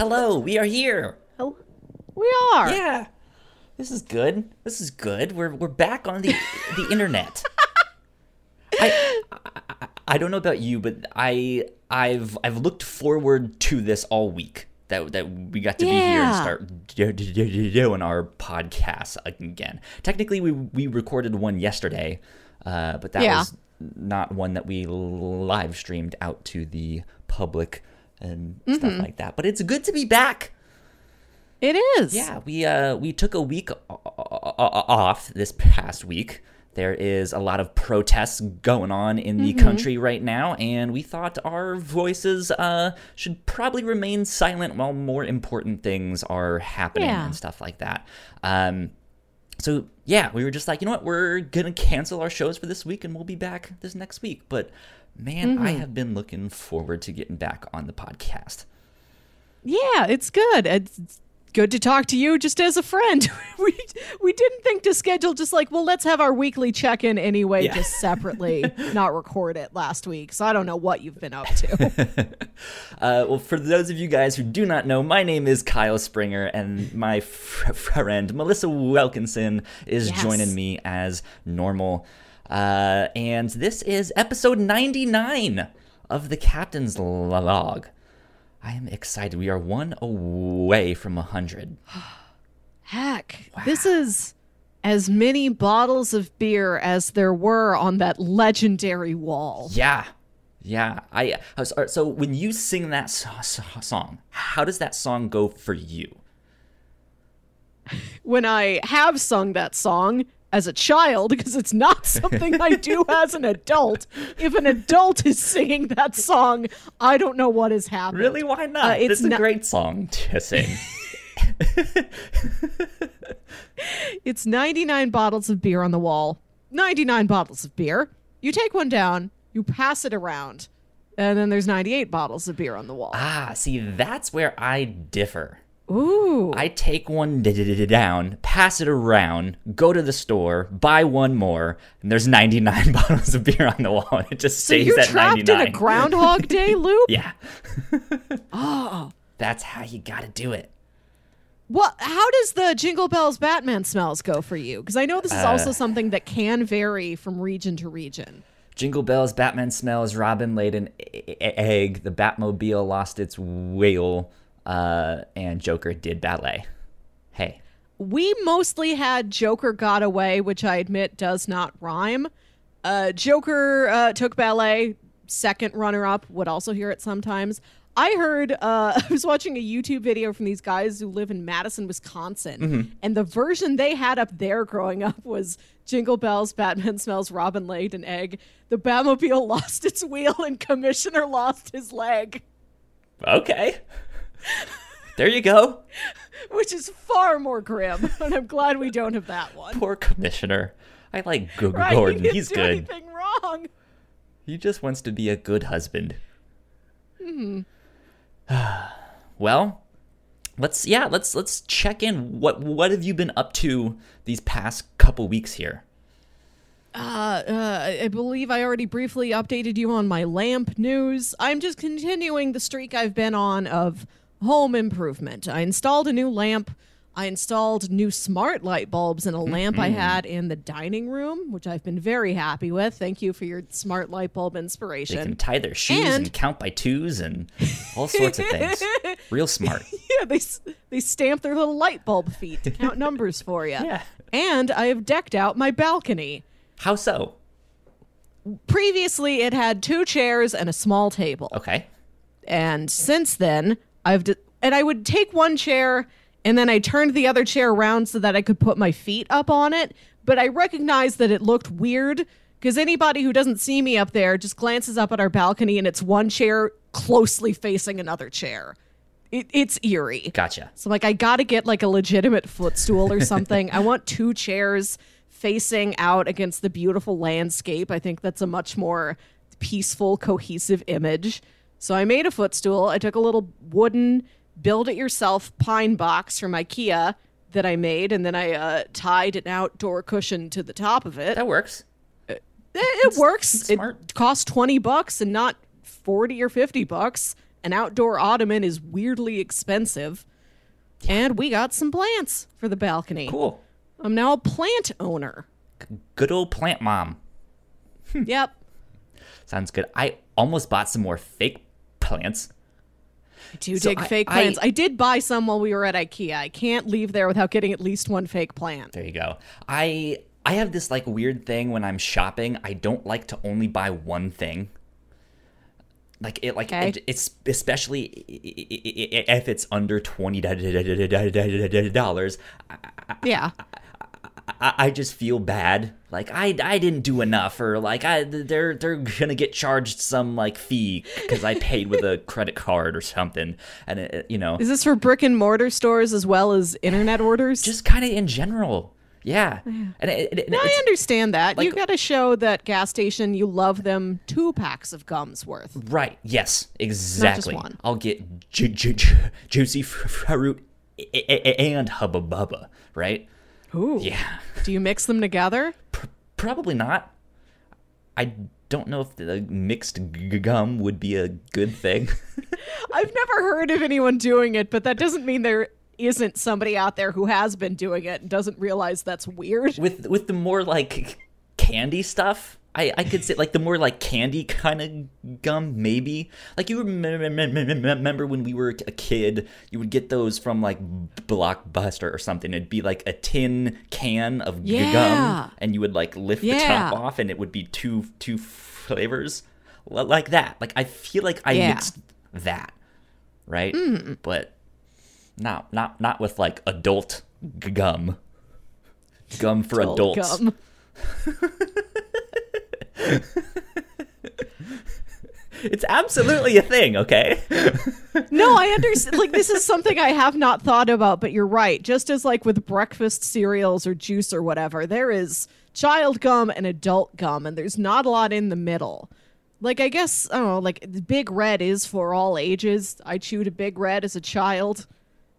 Hello, we are here. Oh, we are. Yeah. This is good. This is good. We're we're back on the the internet. I, I I don't know about you, but I I've I've looked forward to this all week. That that we got to be here and start do- do- do- do- doing our podcast again. Technically, we we recorded one yesterday, uh, but that Yeah. was not one that we live streamed out to the public and Mm-hmm. stuff like that. But it's good to be back. It is. Yeah, we uh we took a week off this past week. There is a lot of protests going on in the Mm-hmm. country right now, and we thought our voices uh should probably remain silent while more important things are happening Yeah. and stuff like that. Um so yeah, we were just like, you know what, we're gonna cancel our shows for this week and we'll be back this next week. But man, I Mm-hmm. have been looking forward to getting back on the podcast. Yeah, it's good. It's good to talk to you just as a friend. we we didn't think to schedule just like, well, let's have our weekly check-in anyway, Yeah. just separately, not record it last week. So I don't know what you've been up to. Uh, well, for those of you guys who do not know, my name is Kyle Springer, and my fr- friend Melissa Wilkinson is Yes. joining me as normal. Uh, and this is episode 99 of the Captain's Log. I am excited. We are one away from 100. Heck, this is as many bottles of beer as there were on that legendary wall. Yeah. Yeah. I uh, so- So when you sing that so- so- song, how does that song go for you? when I have sung that song as a child, because it's not something I do as an adult. If an adult is singing that song, I don't know what has happened. Really? Why not? Uh, it's it's a great song to sing. It's 99 bottles of beer on the wall. 99 bottles of beer. You take one down, you pass it around, and then there's 98 bottles of beer on the wall. Ah, see, that's where I differ. Ooh. I take one down, pass it around, go to the store, buy one more, and there's 99 bottles of beer on the wall, and it just so stays you're at trapped 99. in a Groundhog Day loop? yeah, Oh. that's how you gotta do it. What? How does the Jingle Bells Batman smells go for you? Because I know this is Uh. also something that can vary from region to region. Jingle bells, Batman smells, Robin laid an egg, the Batmobile lost its wheel, uh, and Joker did ballet. Hey, We mostly had Joker got away, which I admit does not rhyme. Uh, Joker uh, took ballet, second runner up, would also hear it sometimes. I heard, uh, I was watching a YouTube video from these guys who live in Madison, Wisconsin, and the version they had up there growing up was Jingle Bells, Batman Smells, Robin laid an egg. The Batmobile lost its wheel, and Commissioner lost his leg, okay. There you go. which is far more grim. And I'm glad we don't have that one. Poor commissioner. I like G- Right? Gordon. He He's do good. anything wrong. He just wants to be a good husband. Mm-hmm. well, let's yeah, let's let's check in. What what have you been up to these past couple weeks here? Uh, uh, I believe I already briefly updated you on my lamp news. I'm just continuing the streak I've been on of home improvement. I installed a new lamp. I installed new smart light bulbs in a lamp I mm-hmm. had in the dining room, which I've been very happy with. Thank you for your smart light bulb inspiration. They can tie their shoes and, And- count by twos and all sorts of things. Real smart. yeah, they they stamp their little light bulb feet to count numbers for you. Yeah. And I have decked out my balcony. How so? Previously, it had two chairs and a small table. Okay. And since then, I've d- and I would take one chair and then I turned the other chair around so that I could put my feet up on it. But I recognized that it looked weird because anybody who doesn't see me up there just glances up at our balcony and it's one chair closely facing another chair. It, it's eerie. Gotcha. So I'm like, I gotta get like a legitimate footstool or something. I want two chairs facing out against the beautiful landscape. I think that's a much more peaceful, cohesive image. So I made a footstool. I took a little wooden build it yourself pine box from IKEA that I made, and then I uh, tied an outdoor cushion to the top of it. That works. It, it works. smart. It costs 20 bucks and not 40 or 50 bucks. An outdoor ottoman is weirdly expensive. And we got some plants for the balcony. Cool. I'm now a plant owner. Good old plant mom. yep. Sounds good. I almost bought some more fake plants. I do So dig I- fake plants. I, did buy some while we were at IKEA. I can't leave there without getting at least one fake plant. There you go. I I have this like weird thing when I'm shopping. I don't like to only buy one thing. Like it, like Okay. it, it's especially if it's under twenty dollars. Yeah. I, I just feel bad. Like I, I didn't do enough, or like I they're they're gonna get charged some like fee because I paid with a credit card or something, and it, you know Is this for brick and mortar stores as well as internet orders? just kind of in general. Yeah, and it, it, No, I understand that. you got to show that gas station you love them two packs of gums worth. Right. Yes. Exactly. one. I'll get ju- ju- ju- juicy fruit and hubba bubba. Right. Ooh. Yeah. Do you mix them together? Probably not. I don't know if the mixed g- gum would be a good thing. I've never heard of anyone doing it, but that doesn't mean there isn't somebody out there who has been doing it and doesn't realize that's weird. with with the more like candy stuff. I, I could say like the more like candy kind of gum maybe. Like you remember, when we were a kid you would get those from like blockbuster or something. It'd be like a tin can of Yeah. gum and you would like lift the top off and it would be two two flavors like that. Like i feel like i Yeah. mixed that right? Mm. But not not not with like adult gum. Gum for Adult adults. gum. It's absolutely a thing, okay? No, I understand. Like, this is something I have not thought about, but you're right. Just as, like, with breakfast cereals or juice or whatever, there is child gum and adult gum, and there's not a lot in the middle. Like, I guess, I don't know, like, Big Red is for all ages. I chewed a Big Red as a child.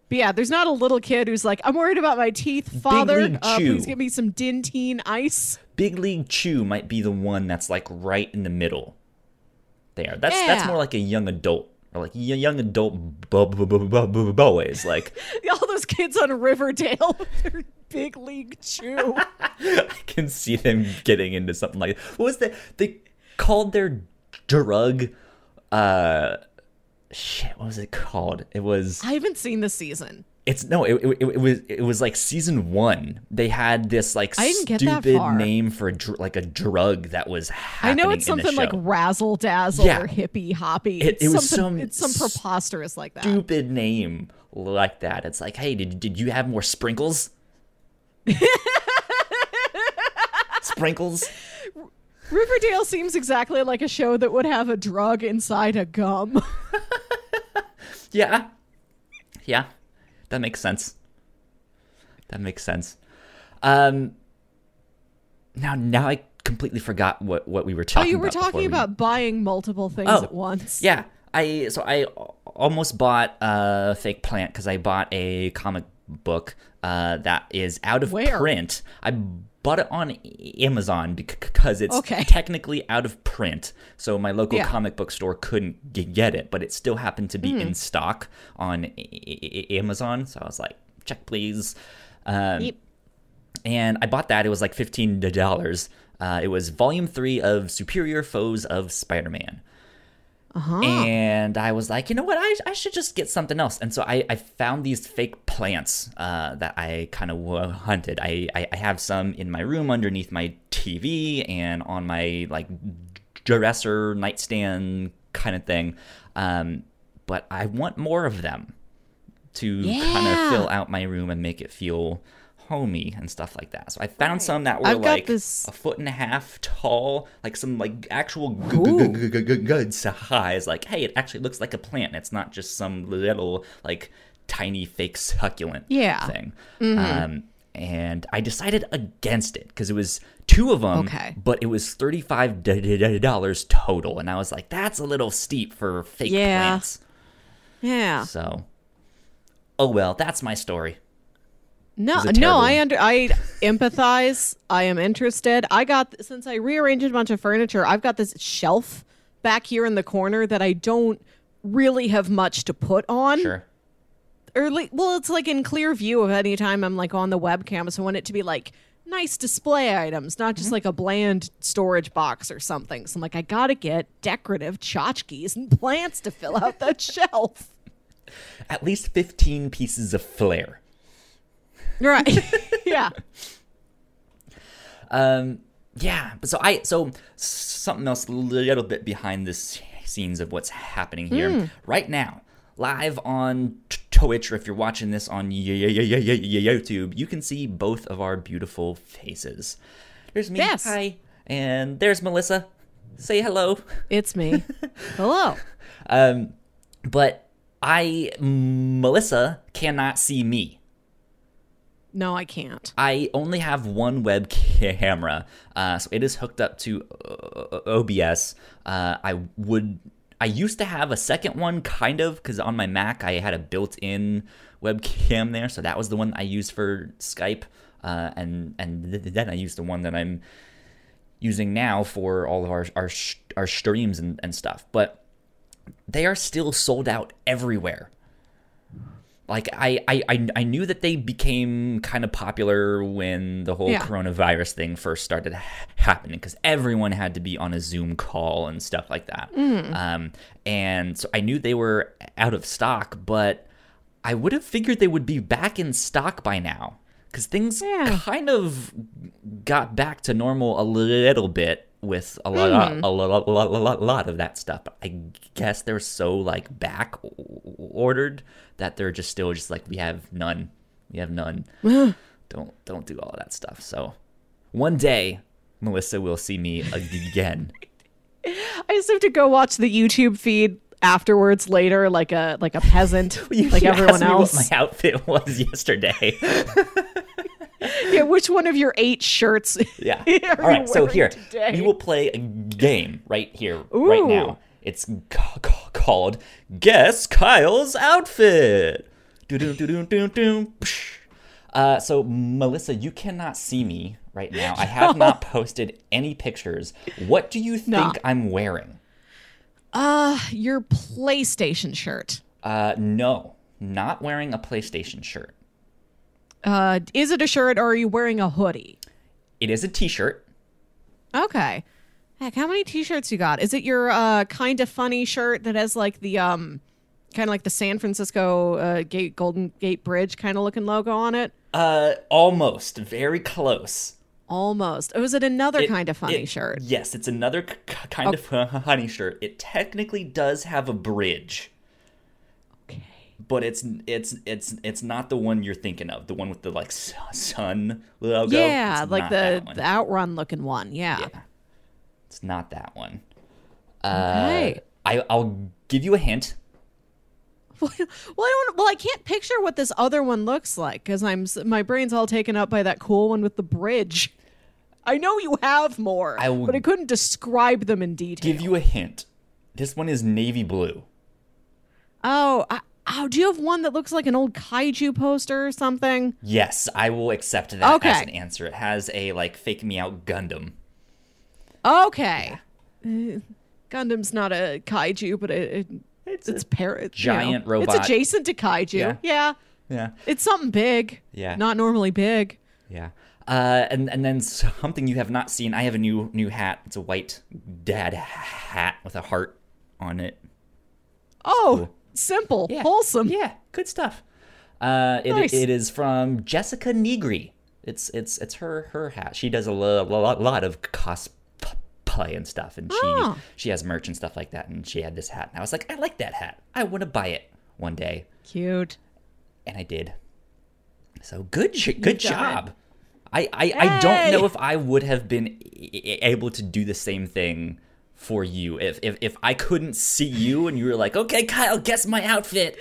But yeah, there's not a little kid who's like, I'm worried about my teeth, father. Uh, please give me some Dentyne Ice. Big League Chew might be the one that's like right in the middle. There. That's that's more like a young adult or like young adult boys like All those kids on Riverdale Big League Chew. I can see them getting into something like what was that they called their drug uh shit what was it called it was I haven't seen this season. It's no, it, it, it was it was like season one. They had this like I didn't get that stupid name for a dr- like a drug that was happening I know it's in something like razzle dazzle Yeah. or hippie hoppy. It- it was some it's some preposterous like that. stupid name like that. It's like, hey, did did you have more sprinkles? sprinkles. Riverdale seems exactly like a show that would have a drug inside a gum. Yeah, yeah, that makes sense. That makes sense. Um, now now I completely forgot what what we were talking. oh, you were about talking we- about buying multiple things Oh, at once. Yeah, I so I almost bought a fake plant because I bought a comic book uh, that is out of Where? print. I bought it on Amazon because it's Okay. technically out of print. So my local Yeah. comic book store couldn't g- get it, but it still happened to be Hmm. in stock on Amazon. So I was like, check please. Um, Yep. and I bought that. It was like fifteen dollars. Uh, it was Volume Three of Superior Foes of Spider-Man. Uh-huh. And I was like, you know what? I, I should just get something else. And so I, I found these fake plants uh, that I kind of hunted. I, I, I have some in my room underneath my TV and on my like dresser, nightstand kind of thing. Um, but I want more of them to kind of fill out my room and make it feel homey and stuff like that. So I found some that were I've like this- a foot and a half tall, like some like actual good size. Like, hey, it actually looks like a plant. It's not just some little like tiny fake succulent Yeah. thing. Um, and I decided against it because it was two of them, Okay. but it was thirty-five dollars total, and I was like, that's a little steep for fake Yeah. plants. Yeah. So, oh well, that's my story. No, no. I under I empathize. I am interested. I got since I rearranged a bunch of furniture, I've got this shelf back here in the corner that I don't really have much to put on. Sure. Or like, well, it's like in clear view of any time I'm like on the webcam, so I want it to be like nice display items, not just mm-hmm. like a bland storage box or something. So I'm like, I gotta get decorative tchotchkes and plants to fill out that shelf. At least 15 pieces of flair. Right. yeah. Um, yeah, but so I so something else a little bit behind the scenes of what's happening here right now, live on Twitch, or if you're watching this on YouTube, you can see both of our beautiful faces. There's me, Yes. hi, and there's Melissa. Say hello. It's me. Hello. Um, but I, Melissa, cannot see me. No, I can't. I only have one web camera, uh, so it is hooked up to uh, OBS. Uh, I would, I used to have a second one, kind of, because on my Mac I had a built-in webcam there, so that was the one I used for Skype, uh, and and th- then I used the one that I'm using now for all of our our our streams and, and stuff. But they are still sold out everywhere like I, I I knew that they became kind of popular when the whole Yeah. coronavirus thing first started ha- happening because everyone had to be on a Zoom call and stuff like that. Um, and so I knew they were out of stock, but I would have figured they would be back in stock by now because things Yeah. kind of got back to normal a little bit with a lot, a mm-hmm. lot, a lot, a lot, lot of that stuff. I guess they're so like back ordered that they're just still just like we have none, we have none. don't don't do all that stuff. So one day, Melissa will see me again. I just have to go watch the YouTube feed afterwards later, like a like a peasant, You- like everyone else. My outfit was yesterday. yeah, which one of your eight shirts? Yeah. All right. So here today? we will play a game right here, right now. It's ca- ca- called Guess Kyle's Outfit. Uh, so Melissa, you cannot see me right now. I have not posted any pictures. What do you think. I'm wearing? Uh, your PlayStation shirt. Uh, no, not wearing a PlayStation shirt. Uh, is it a shirt or are you wearing a hoodie? It is a T-shirt. Okay. Heck, how many t-shirts you got? Is it your uh kind of funny shirt that has like the um kind of like the San Francisco uh, Gate Golden Gate Bridge kind of looking logo on it? Uh, almost, very close. Almost. Or was it another It- kind of funny it- shirt? Yes, it's another k- kind of honey shirt. It technically does have a bridge. But it's it's it's it's not the one you're thinking of. The one with the like sun logo. Yeah, It's like the, the outrun looking one. Yeah. Yeah. It's not that one. Okay. Uh, I I'll give you a hint. well, I don't. Well, I can't picture what this other one looks like because I'm my brain's all taken up by that cool one with the bridge. I know you have more, I but I couldn't describe them in detail. Give you a hint. This one is navy blue. Oh, I, oh, do you have one that looks like an old kaiju poster or something? Yes, I will accept that as an answer. It has a like fake me out Gundam. Okay. Uh, Gundam's not a kaiju, but it, it, It's it's a- par- you know, giant robot. It's adjacent to kaiju. Yeah. Yeah. Yeah. It's something big. Yeah. Not normally big. Yeah. Uh, and and then something you have not seen. I have a new new hat. It's a white dad hat with a heart on it. Oh, cool. Simple, Yeah. wholesome. Yeah, good stuff. Uh, it, Nice. it is from Jessica Negri. It's it's it's her her hat. She does a lo- lo- lot of cosplay and stuff, and she Oh. she has merch and stuff like that. And she had this hat, and I was like, I like that hat. I want to buy it one day, Cute. and I did. So good, j- good done it. job. I, I, I don't know if I would have been a- a- able to do the same thing for you if if, if I couldn't see you and you were like, okay, Kyle, guess my outfit.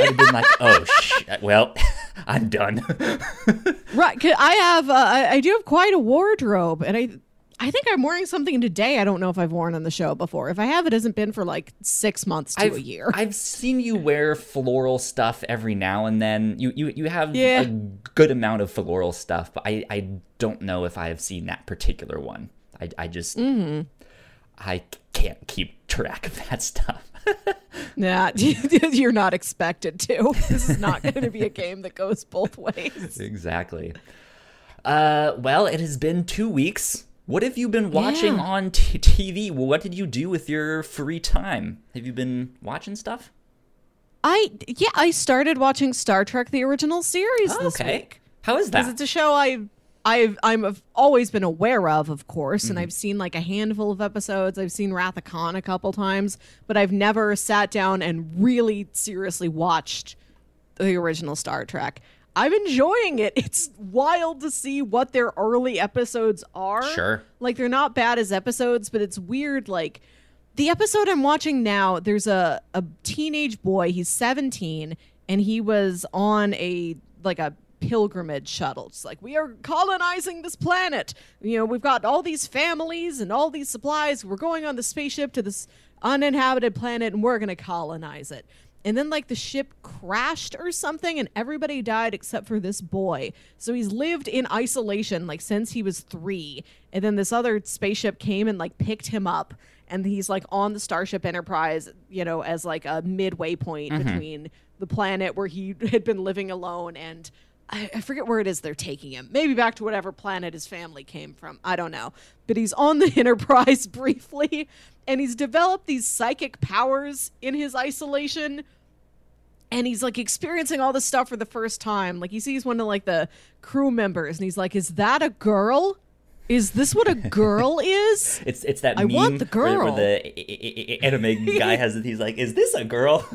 I'd have been like, oh, shit. well, I'm done. Right. 'cause I have, uh, I, I do have quite a wardrobe, and I, I think I'm wearing something today. I don't know if I've worn on the show before. If I have, it hasn't been for like six months to I've, a year. I've seen you wear floral stuff every now and then. You you, you have Yeah. a good amount of floral stuff, but I, I don't know if I have seen that particular one. I, I just Mm-hmm. I can't keep track of that stuff. Nah, you're not expected to. This is not going to be a game that goes both ways. exactly. Uh, well, it has been two weeks. What have you been watching Yeah. on t- TV? What did you do with your free time? Have you been watching stuff? I yeah, I started watching Star Trek: The Original Series this okay. week. How is because that? it's a show I I've I'm always been aware of, of course, Mm-hmm. and I've seen like a handful of episodes. I've seen Wrath of Khan a couple times, but I've never sat down and really seriously watched the original Star Trek. I'm enjoying it. It's wild to see what their early episodes are. Sure. Like they're not bad as episodes, but it's weird like the episode I'm watching now, there's a, a teenage boy, he's 17, and he was on a like a pilgrimage shuttle. It's like we are colonizing this planet. You know, we've got all these families and all these supplies. We're going on the spaceship to this uninhabited planet and we're going to colonize it. And then like the ship crashed or something and everybody died except for this boy. So he's lived in isolation like since he was 3. And then this other spaceship came and like picked him up and he's like on the Starship Enterprise, you know, as like a midway point mm-hmm. between the planet where he had been living alone and I, I forget where it is they're taking him. Maybe back to whatever planet his family came from. I don't know. But he's on the Enterprise briefly, and he's developed these psychic powers in his isolation. And he's like experiencing all this stuff for the first time. Like he sees one of like the crew members, and he's like, "Is that a girl? Is this what a girl is?" It's it's that I meme want the Where, where the i- i- i- anime guy has it. He's like, "Is this a girl?"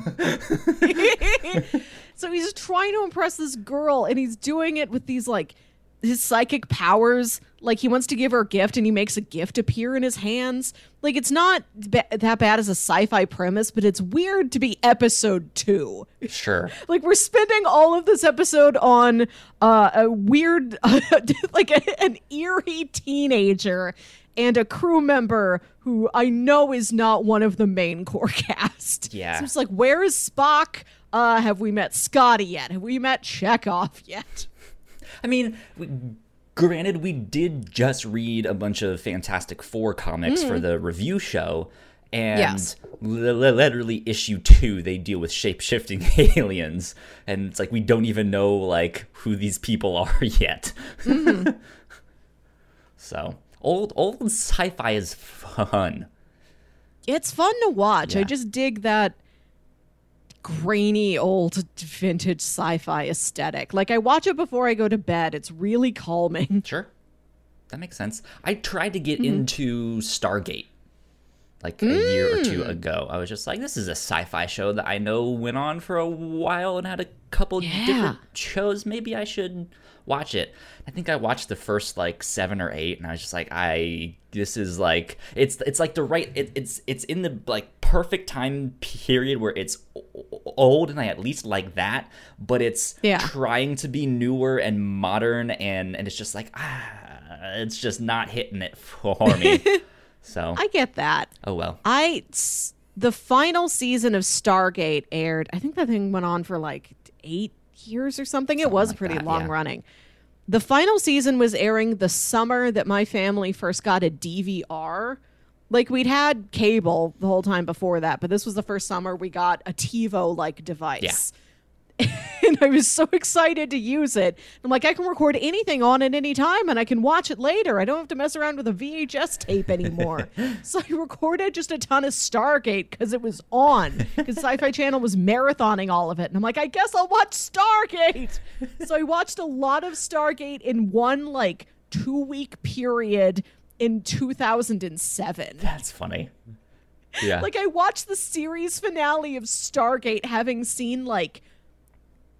So he's trying to impress this girl and he's doing it with these like his psychic powers like he wants to give her a gift and he makes a gift appear in his hands like it's not ba- that bad as a sci-fi premise but it's weird to be episode 2 sure. like we're spending all of this episode on uh, a weird like a, an eerie teenager and a crew member who I know is not one of the main core cast. Yeah. So it's like, where is Spock? Uh, have we met Scotty yet? Have we met Chekov yet? I mean, we, granted, we did just read a bunch of Fantastic Four comics for the review show, and. Yes. li- li- literally issue two, they deal with shape shifting aliens, and it's like we don't even know like who these people are yet. Mm-hmm. so old old sci-fi is fun. It's fun to watch. I just dig that grainy old vintage sci-fi aesthetic. Like I watch it before I go to bed. It's really calming. Sure. That makes sense. I tried to Mm-hmm. get into Stargate like a year or two Mm. ago. I was just like, this is a sci fi show that I know went on for a while and had a couple Yeah. different shows. Maybe I should watch it. I think I watched the first like seven or eight, and I was just like, I this is like it's it's like the right it, it's it's in the like perfect time period where it's old and I at least like that, but it's Yeah. trying to be newer and modern and and it's just like ah it's just not hitting it for me. so I get that. oh well. I the final season of Stargate aired. I think that thing went on for like eight years or something. it was like pretty that, long yeah. running. The final season was airing the summer that my family first got a DVR. Like we'd had cable the whole time before that, but this was the first summer we got a TiVo like device. and I was so excited to use it. I'm like, I can record anything on it anytime and I can watch it later. I don't have to mess around with a VHS tape anymore. so I recorded just a ton of Stargate because it was on. Because Sci Fi Channel was marathoning all of it. And I'm like, I guess I'll watch Stargate. so I watched a lot of Stargate in one like two week period in 2007. That's funny. Yeah. Like I watched the series finale of Stargate having seen like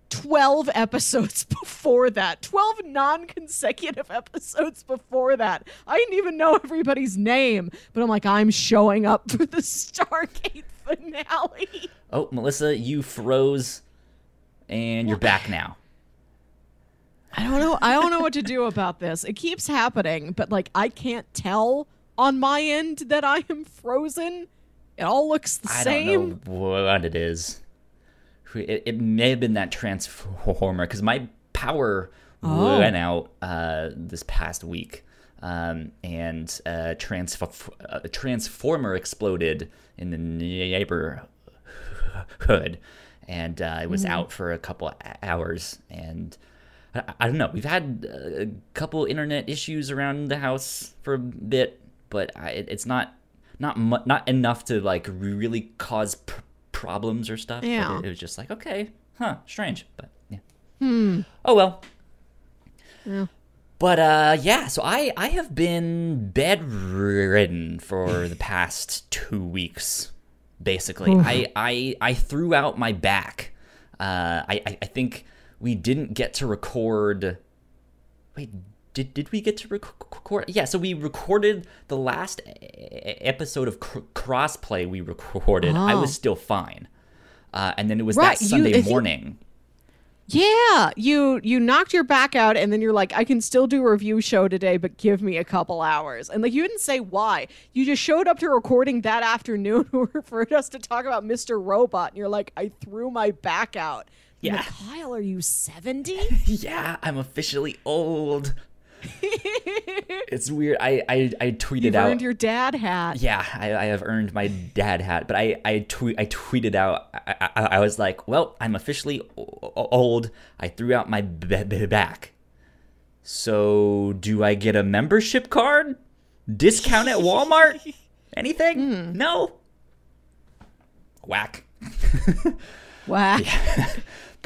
12 episodes before that. 12 non-consecutive episodes before that. I didn't even know everybody's name, but I'm like I'm showing up for the Stargate finale. oh, Melissa, you froze and you're back now. I don't know. I don't know what to do about this. It keeps happening, but like I can't tell on my end that I am frozen. It all looks the I same. don't know what it is. It, it may have been that transformer because my power Oh. went out uh, this past week, um, and uh, transf- a transformer exploded in the neighborhood hood, and uh, it was out for a couple hours. And I, I don't know. We've had a couple internet issues around the house for a bit, but I, it's not not mu- not enough to like really cause pr- problems or stuff. But Yeah. it, it was just like okay, huh, strange, but yeah. Hmm. Oh well. Yeah. But uh, yeah, so I I have been bedridden for the past two weeks, basically. I, I I threw out my back. Uh, I I- I think we didn't get to record. Wait, did did we get to rec- record? Yeah, so we recorded the last episode of cr- crossplay. We recorded. I Oh. was still fine, uh, and then it was Right, that Sunday I think- morning. Yeah, you you knocked your back out, and then you're like, I can still do a review show today, but give me a couple hours. And like, you didn't say why. You just showed up to recording that afternoon for us to talk about Mr. Robot, and you're like, I threw my back out. Yeah. Kyle, are you seventy? Yeah, I'm officially old. it's weird. I I, I tweeted You've out. earned your dad hat. yeah, I, I have earned my dad hat, but I I tweet I tweeted out. I, I, I was like, well, I'm officially old. I threw out my b- b- back. So do I get a membership card? Discount at Walmart? Anything? Hmm. No. Whack. Wow.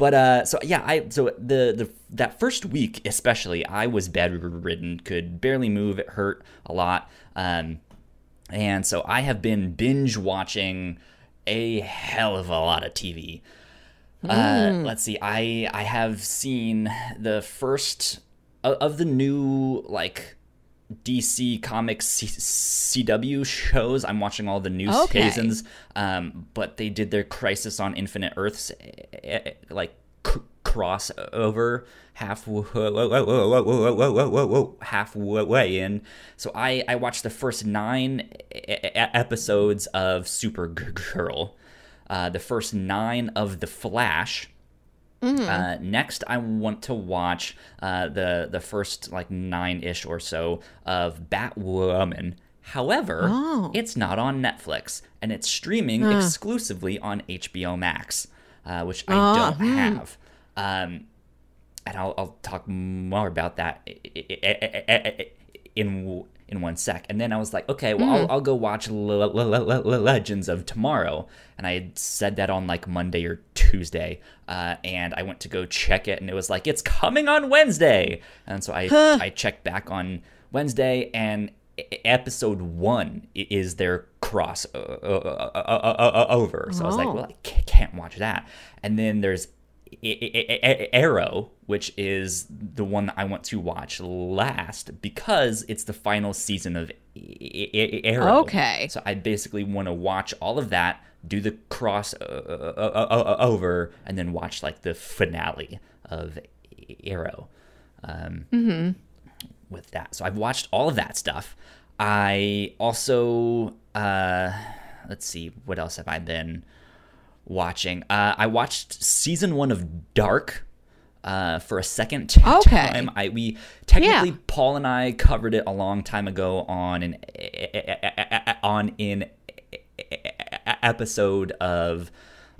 But uh, so yeah, I so the the that first week especially, I was bedridden, could barely move, it hurt a lot, um, and so I have been binge watching a hell of a lot of TV. Uh, let's see, I I have seen the first of, of the new like DC Comics C- CW shows. I'm watching all the new Okay. seasons, um, but they did their Crisis on Infinite Earths eh, eh, like c- crossover halfway halfway in. So I I watched the first nine e- e- episodes of Supergirl, uh, the first nine of The Flash. Uh, next, I want to watch uh, the the first like nine ish or so of Batwoman. However, Oh. it's not on Netflix, and it's streaming exclusively on HBO Max, uh, which I Ah, don't have. Um, and I'll, I'll talk more about that in in one sec. And then I was like, okay, well, hmm. I'll, I'll go watch Le- Le- Le- Le- Legends of Tomorrow. And I had said that on like Monday or Tuesday, uh, and I went to go check it, and it was like it's coming on Wednesday. And so I I checked back on Wednesday, and episode one is their cross o- o- o- o- o- over. So I was like, Oh. well, I can't watch that. And then there's Arrow, which is the one that I want to watch last because it's the final season of I- I- Arrow. Okay. So I basically want to watch all of that, do the cross uh, uh, uh, over, and then watch like the finale of Arrow. Um, With that, so I've watched all of that stuff. I also uh, let's see, what else have I been watching? Uh, I watched season one of Dark. Uh, for a second t- Okay. time, I we technically Yeah. Paul and I covered it a long time ago on an on in episode of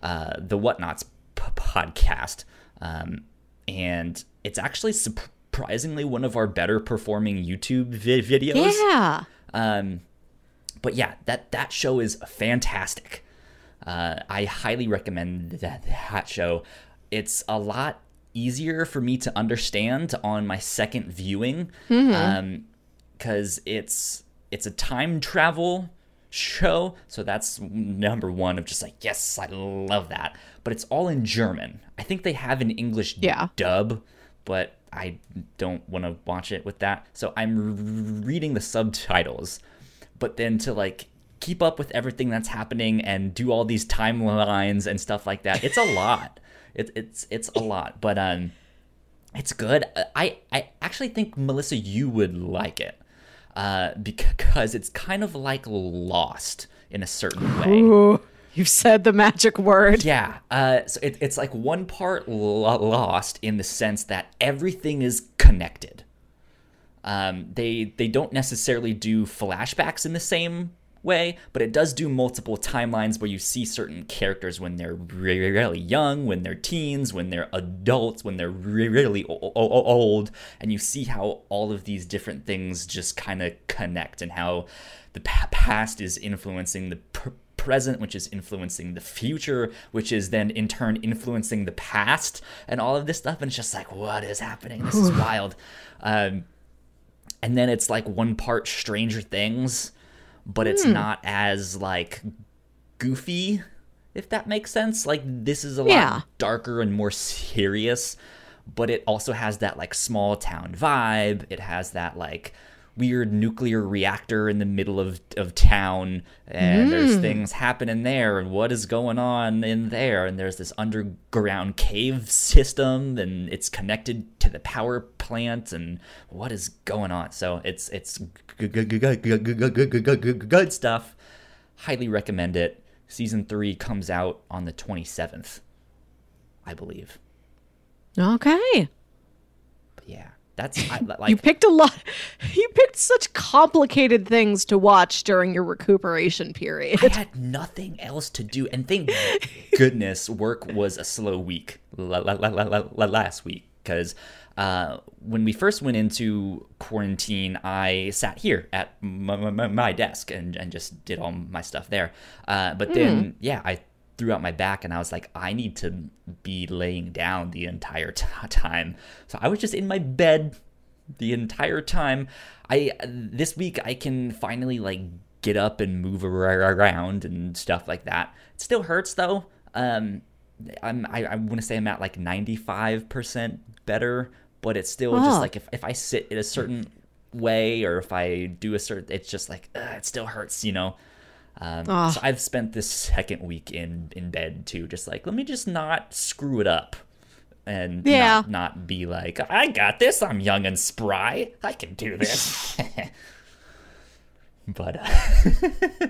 uh, the Whatnauts p- podcast, um, and it's actually surprisingly one of our better performing YouTube vi- videos. Yeah. Um, but yeah, that that show is fantastic. Uh, I highly recommend that that show. It's a lot easier for me to understand on my second viewing, because it's it's a time travel show. So that's number one of just like yes, I love that. But it's all in German. I think they have an English Yeah. dub, but I don't want to watch it with that. So I'm reading the subtitles, but then to like keep up with everything that's happening and do all these timelines and stuff like that, it's a lot. It, it's it's a lot, but um, it's good. I I actually think Melissa, you would like it, uh, because it's kind of like Lost in a certain way. Ooh, you said the magic word. Yeah, uh, so it, it's like one part lo- lost in the sense that everything is connected. Um, they they don't necessarily do flashbacks in the same way, but it does do multiple timelines where you see certain characters when they're really young, when they're teens, when they're adults, when they're really old, and you see how all of these different things just kind of connect and how the past is influencing the present, which is influencing the future, which is then in turn influencing the past, and all of this stuff. And it's just like, what is happening? This is wild. Um, and then it's like one part Stranger Things, but it's hmm. not as like goofy, if that makes sense. Like this is a yeah. lot darker and more serious, but it also has that like small town vibe. It has that like weird nuclear reactor in the middle of, of town and mm. there's things happening there and what is going on in there and there's this underground cave system and it's connected to the power plant and what is going on so it's it's good stuff highly recommend it season 3 comes out on the 27th i believe okay but yeah that's I, like you picked a lot. You picked such complicated things to watch during your recuperation period. I had nothing else to do, and thank goodness work was a slow week la, la, la, last week because uh, when we first went into quarantine, I sat here at my desk and, and just did all my stuff there. Uh, but then, mm. yeah, I threw out my back and I was like, I need to be laying down the entire t- time. So I was just in my bed the entire time. I this week I can finally like get up and move around and stuff like that. It still hurts though. Um, I'm I, I want to say I'm at like 95% better, but it's still just like if if I sit in a certain way or if I do a certain, it's just like ugh, it still hurts, you know. Um, oh. So I've spent this second week in in bed too, just like let me just not screw it up, and yeah. not, not be like I got this. I'm young and spry. I can do this. but uh,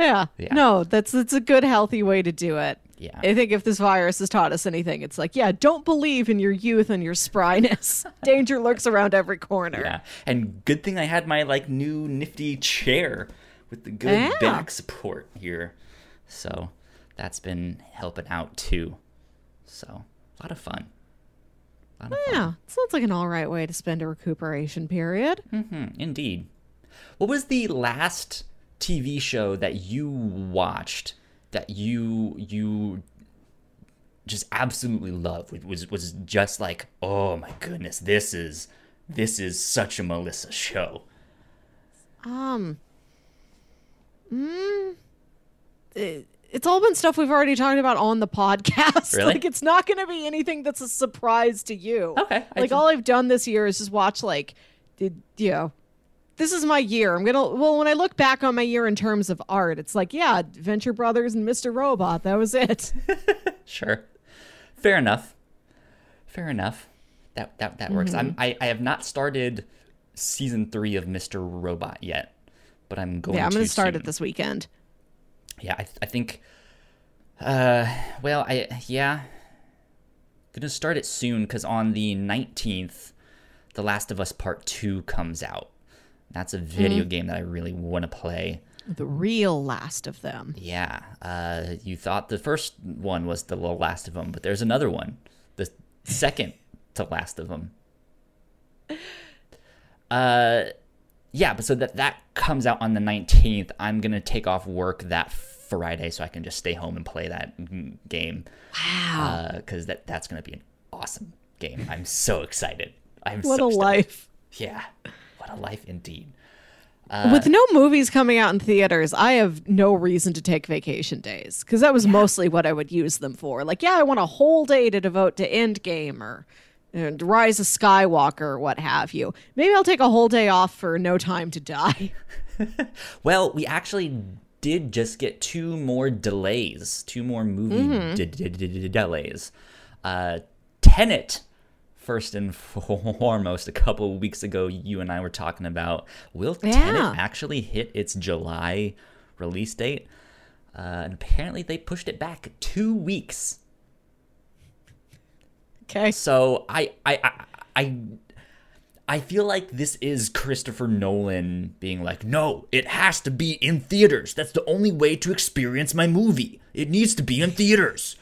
yeah. yeah, no, that's that's a good healthy way to do it. Yeah. I think if this virus has taught us anything, it's like, yeah, don't believe in your youth and your spryness. Danger lurks around every corner. Yeah. And good thing I had my like new nifty chair with the good yeah. back support here. So that's been helping out too. So a lot of fun. Lot of yeah, fun. sounds like an all right way to spend a recuperation period. Mm-hmm, indeed. What was the last TV show that you watched that you you just absolutely loved? Was was just like, oh my goodness, this is this is such a Melissa show. Um, Mm, it, it's all been stuff we've already talked about on the podcast. Really? like it's not going to be anything that's a surprise to you. Okay. like all I've done this year is just watch like, did you know, this is my year. I'm gonna well when I look back on my year in terms of art, it's like yeah, Venture Brothers and Mr. Robot. That was it. sure, fair enough. Fair enough. That that that works. Mm-hmm. I'm I, I have not started season three of Mr. Robot yet but I'm going. Yeah, I'm going to start soon. it this weekend. Yeah, I, I think. Uh, well, I yeah, gonna start it soon because on the 19th, The Last of Us Part Two comes out. That's a video mm. game that I really want to play. The real last of them. Yeah. Uh, you thought the first one was the last of them, but there's another one, the second to last of them. Uh, yeah, but so that that comes out on the 19th. I'm going to take off work that Friday so I can just stay home and play that game. Wow. Because uh, that, that's going to be an awesome game. I'm so excited. I'm what so a life. Yeah. What a life indeed. Uh, With no movies coming out in theaters, I have no reason to take vacation days because that was yeah. mostly what I would use them for. Like, yeah, I want a whole day to devote to Endgame or and Rise of Skywalker or what have you. Maybe I'll take a whole day off for No Time to Die. well, we actually did just get two more delays, two more movie mm-hmm. d- d- d- delays. Uh, Tenet, first and foremost, a couple weeks ago, you and I were talking about will yeah. Tenet actually hit its July release date? Uh, and apparently they pushed it back two weeks Okay. So I I I I feel like this is Christopher Nolan being like, no, it has to be in theaters. That's the only way to experience my movie. It needs to be in theaters.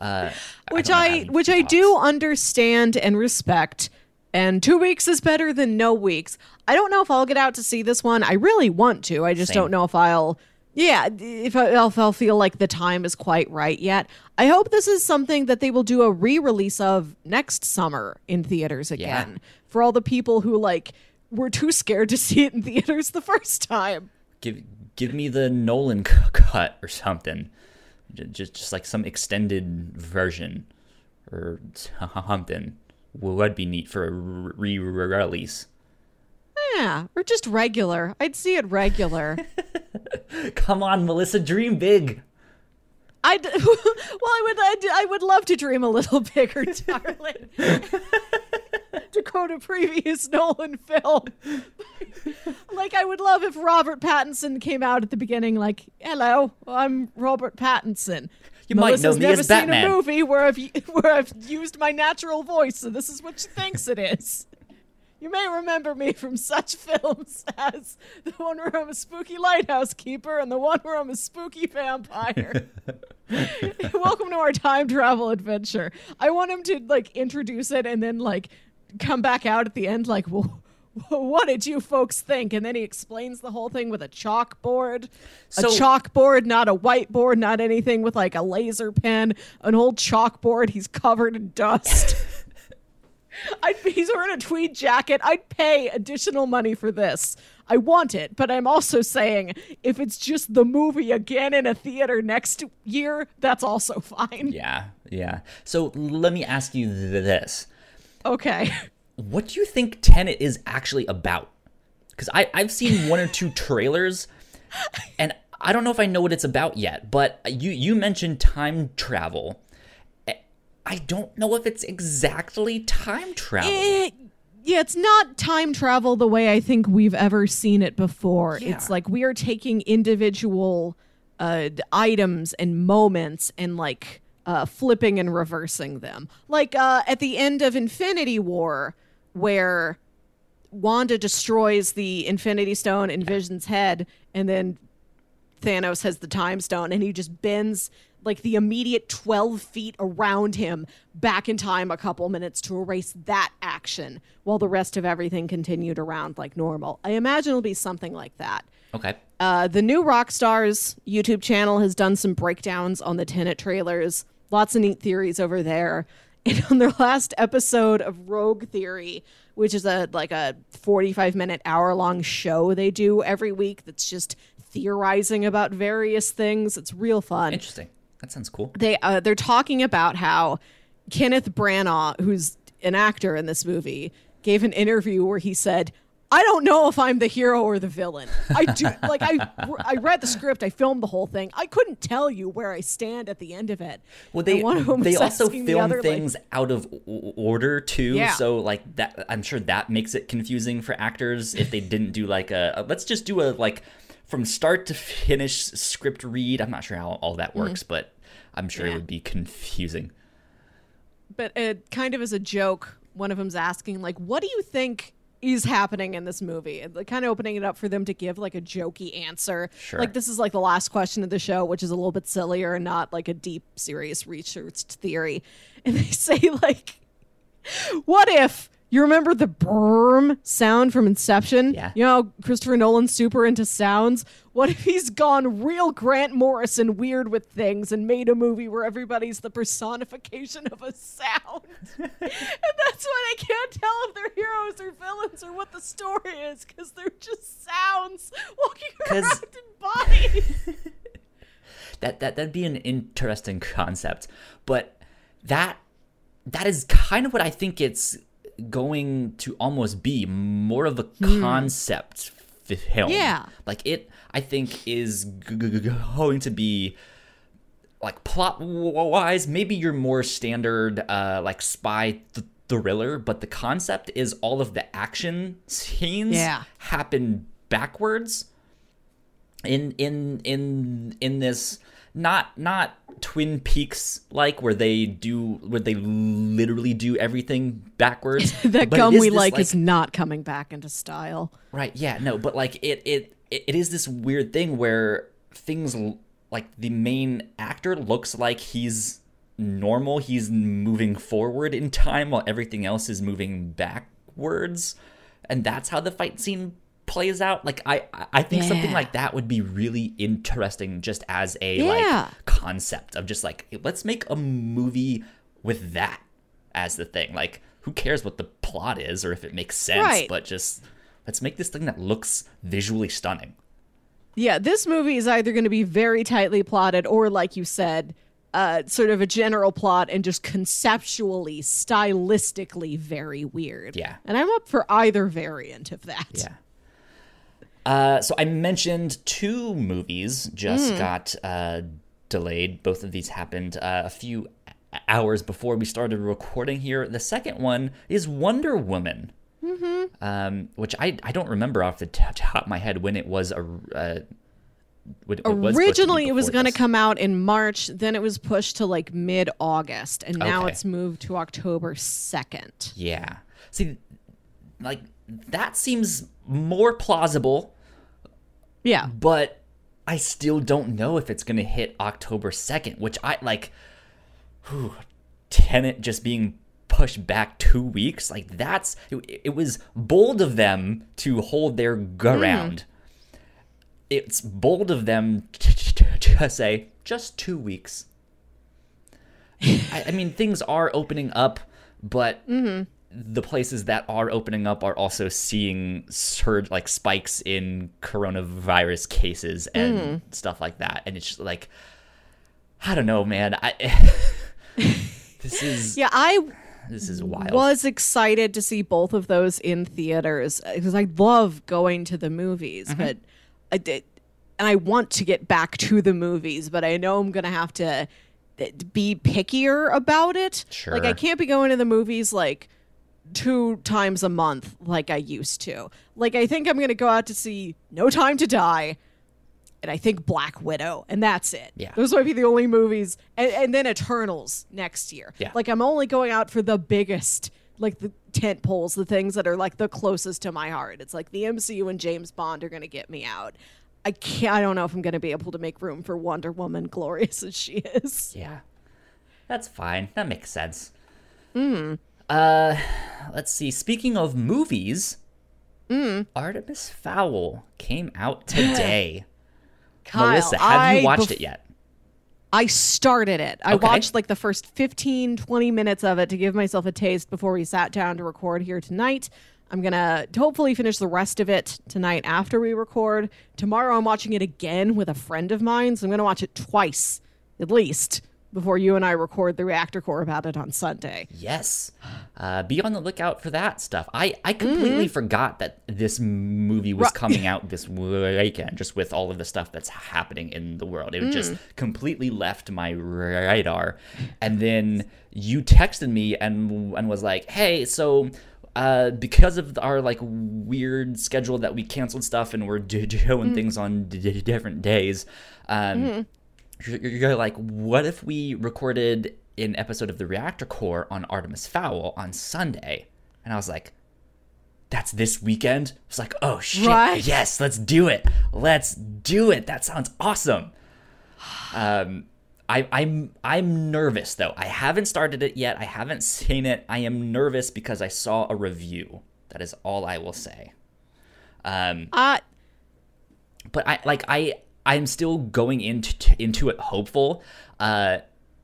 Uh, which I, many which I do understand and respect. And two weeks is better than no weeks. I don't know if I'll get out to see this one. I really want to. I just Same. don't know if I'll. Yeah, if, I, if I'll feel like the time is quite right yet. I hope this is something that they will do a re-release of next summer in theaters again for all the people who like were too scared to see it in theaters the first time. Give give me the Nolan cut or something. Just just like some extended version or something would be neat for a re release. Yeah, or just regular. I'd see it regular. Come on, Melissa, dream big. I well, I would I, d- I would love to dream a little bigger, darling. to quote a previous Nolan film, like I would love if Robert Pattinson came out at the beginning, like, "Hello, I'm Robert Pattinson." You might know me never as seen a movie where I've where I've used my natural voice, so this is what she thinks it is. You may remember me from such films as the one where I'm a spooky lighthouse keeper and the one where I'm a spooky vampire. Welcome to our time travel adventure. I want him to like introduce it and then like come back out at the end like, well, what did you folks think? And then he explains the whole thing with a chalkboard. So- a chalkboard, not a whiteboard, not anything with like a laser pen, an old chalkboard. He's covered in dust. I'd, he's wearing a tweed jacket. I'd pay additional money for this. I want it, but I'm also saying if it's just the movie again in a theater next year, that's also fine. Yeah, yeah. So let me ask you th- this. Okay. What do you think Tenet is actually about? Because I've seen one or two trailers, and I don't know if I know what it's about yet, but you, you mentioned time travel. I don't know if it's exactly time travel. Eh, yeah, it's not time travel the way I think we've ever seen it before. Yeah. It's like we are taking individual uh, items and moments and like uh, flipping and reversing them. Like uh, at the end of Infinity War, where Wanda destroys the Infinity Stone in Vision's head, and then Thanos has the time stone and he just bends like the immediate 12 feet around him back in time a couple minutes to erase that action while the rest of everything continued around like normal. I imagine it'll be something like that. Okay. Uh, the new Rockstars YouTube channel has done some breakdowns on the Tenet trailers. Lots of neat theories over there. And on their last episode of Rogue Theory, which is a like a 45 minute hour long show they do every week that's just theorizing about various things. It's real fun Interesting. That sounds cool. they uh, they're talking about how Kenneth Branagh, who's an actor in this movie, gave an interview where he said, "I don't know if I'm the hero or the villain. I do like I I read the script, I filmed the whole thing. I couldn't tell you where I stand at the end of it." Well, they one of them they also asking the film other, like- things out of order too. Yeah. So like that, I'm sure that makes it confusing for actors if they didn't do like a, a- let's just do a like from start to finish script read. I'm not sure how all that works, but I'm sure it Mm-hmm. Would be confusing. but it kind of as a joke, one of them's asking like, "What do you think is happening in this movie?" And like, kind of opening it up for them to give like a jokey answer. Sure. Like this is like the last question of the show, which is a little bit sillier and not like a deep, serious researched theory. And they say like, "What if?" You remember the brrm sound from Inception? Yeah. You know, Christopher Nolan's super into sounds. What if he's gone real Grant Morrison weird with things and made a movie where everybody's the personification of a sound? and that's why they can't tell if they're heroes or villains or what the story is because they're just sounds walking around in bodies. That that that'd be an interesting concept, but that that is kind of what I think it's going to almost be more of a concept f- film. Yeah. like it. I think is g- g- g- going to be like plot wise, maybe your more standard uh, like spy th- thriller, but the concept is all of the action scenes Yeah. happen backwards in in in in this not not Twin Peaks like where they do where they literally do everything backwards. that but gum we like, is not coming back into style. Right. Yeah. No. But like it, it, it is this weird thing where things like the main actor looks like he's normal. He's moving forward in time while everything else is moving backwards, and that's how the fight scene plays out. Like I, I- think something like that would be really interesting, just as a Yeah. like concept of just like let's make a movie with that as the thing. Like who cares what the plot is or if it makes sense, Right. but just let's make this thing that looks visually stunning. Yeah, this movie is either going to be very tightly plotted or, like you said, uh, sort of a general plot and just conceptually, stylistically very weird. Yeah. And I'm up for either variant of that. Yeah. Uh, so I mentioned two movies just got uh, delayed. Both of these happened uh, a few hours before we started recording here. The second one is Wonder Woman, mm-hmm. um, which I, I don't remember off the t- top of my head when it was a. Uh, when it was supposed to be Originally, it was going to come out in March, then it was pushed to like mid August, and now Okay. it's moved to October 2nd. Yeah. See, like that seems more plausible, Yeah. but I still don't know if it's going to hit October 2nd, which I like whew, Tenet just being pushed back 2 weeks, like that's it, it was bold of them to hold their hmm. ground. It's bold of them to, to, to say just 2 weeks. I, I mean, things are opening up, but mm-hmm. The places that are opening up are also seeing surge like spikes in coronavirus cases and stuff like that, and it's just like, I don't know, man. I this is Yeah, I this is wild. was excited to see both of those in theaters because I love going to the movies, Mm-hmm. but I did, and I want to get back to the movies, but I know I'm gonna have to uh, be pickier about it. Like I can't be going to the movies like two times a month like I used to. Like I think I'm gonna go out to see No Time to Die. And I think Black Widow, and that's it. Yeah. Those might be the only movies. And, and then Eternals next year. Yeah. Like I'm only going out for the biggest, like the tent poles, the things that are like the closest to my heart. It's like the MCU and James Bond are going to get me out. I can't. I don't know if I'm going to be able to make room for Wonder Woman, glorious as she is. Yeah. That's fine. That makes sense. Hmm. Uh let's see. Speaking of movies, Artemis Fowl came out today. Kyle, Melissa, have you watched bef- it yet? I started it. I Okay. watched like the first 15, 20 minutes of it to give myself a taste before we sat down to record here tonight. I'm going to hopefully finish the rest of it tonight after we record. Tomorrow I'm watching it again with a friend of mine, so I'm going to watch it twice at least before you and I record the reactor core about it on Sunday. Yes. Uh, be on the lookout for that stuff. I, I completely forgot that this movie was Ri- coming out this weekend, just with all of the stuff that's happening in the world. It just completely left my radar. And then you texted me and and was like, "Hey, so." Uh, because of our like weird schedule that we canceled stuff and we're do- doing things on d- different days, um, you're, you're like, what if we recorded an episode of the Reactor Core on Artemis Fowl on Sunday? And I was like, that's this weekend? I was like, oh shit, Right. yes, let's do it. Let's do it. That sounds awesome. Um, I, I'm I'm nervous though. I haven't started it yet. I haven't seen it. I am nervous because I saw a review. That is all I will say. Um, Uh but I like I I'm still going into into it hopeful. Uh,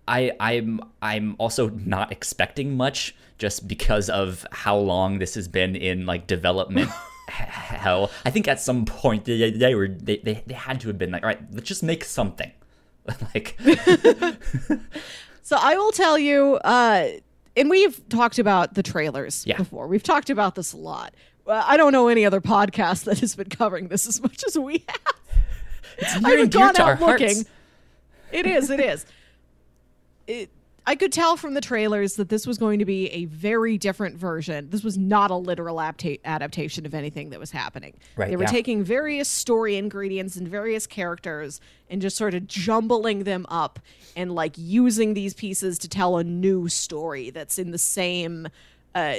I I'm I'm also not expecting much just because of how long this has been in like development hell. I think at some point they, they were they, they they had to have been like all right let's just make something like So I will tell you, uh, and we've talked about the trailers Yeah. before. We've talked about this a lot. Uh, I don't know any other podcast that has been covering this as much as we have. It's I near and haven't dear gone out looking. hearts. It is. It is. It, I could tell from the trailers that this was going to be a very different version. This was not a literal apta- adaptation of anything that was happening. Right, They were yeah. taking various story ingredients and various characters and just sort of jumbling them up and like using these pieces to tell a new story that's in the same uh,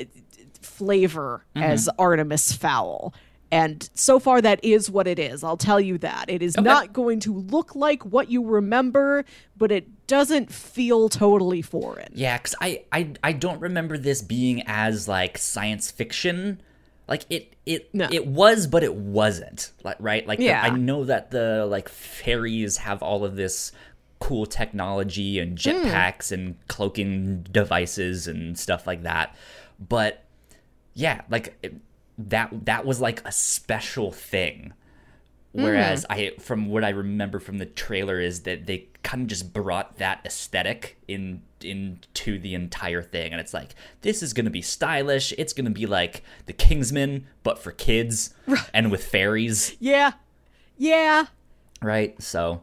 flavor Mm-hmm. as Artemis Fowl. And so far, that is what it is. I'll tell you that. It is Okay. not going to look like what you remember, but it doesn't feel totally foreign. Yeah, because I, I I don't remember this being as like science fiction. Like it it No. it was, but it wasn't. Like right, like the- Yeah. I know that the like fairies have all of this cool technology and Hmm. jetpacks and cloaking devices and stuff like that, but yeah, like that that was like a special thing. Mm-hmm. Whereas I, from what I remember from the trailer, is that they kind of just brought that aesthetic in into the entire thing, and it's like this is gonna be stylish. It's gonna be like the Kingsman, but for kids and with fairies, Yeah. Yeah. right? So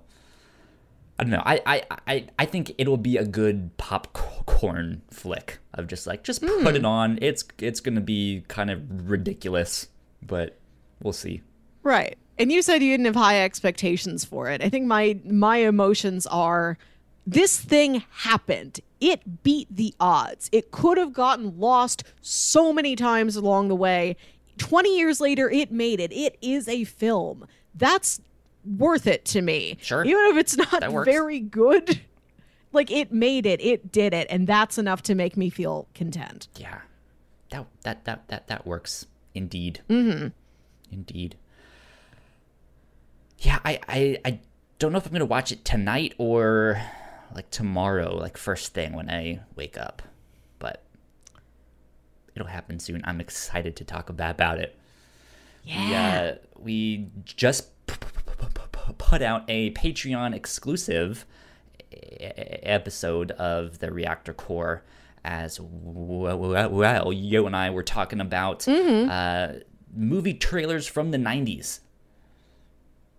I don't know. I I I, I think it'll be a good popcorn flick of just like just put hmm. it on. It's it's gonna be kind of ridiculous, but we'll see. Right. And you said you didn't have high expectations for it. I think my my emotions are this thing happened. It beat the odds. It could have gotten lost so many times along the way. 20 years later it made it. It is a film. That's worth it to me. Sure. Even if it's not very good. Like it made it. It did it and that's enough to make me feel content. Yeah, that that that that that works indeed. Mm-hmm. Indeed. Yeah, I I I don't know if I'm gonna watch it tonight or like tomorrow, like first thing when I wake up, but it'll happen soon. I'm excited to talk about about it. Yeah. We, uh, we just p- p- put out a Patreon exclusive episode of the Reactor Core as well. you and I were talking about uh, movie trailers from the 90s.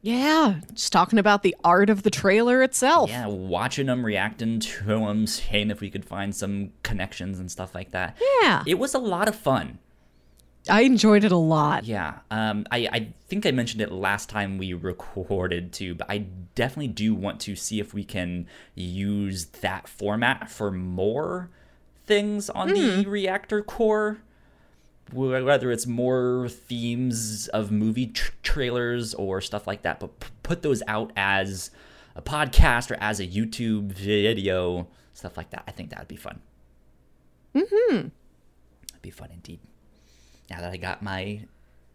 Yeah, just talking about the art of the trailer itself. Yeah, watching them, reacting to them, seeing if we could find some connections and stuff like that. Yeah. It was a lot of fun. I enjoyed it a lot. Yeah, um, I, I think I mentioned it last time we recorded too, but I definitely do want to see if we can use that format for more things on the reactor core. Whether it's more themes of movie tr- trailers or stuff like that, but p- put those out as a podcast or as a YouTube video, stuff like that. I think that would be fun. Mm-hmm. That'd be fun indeed now that I got my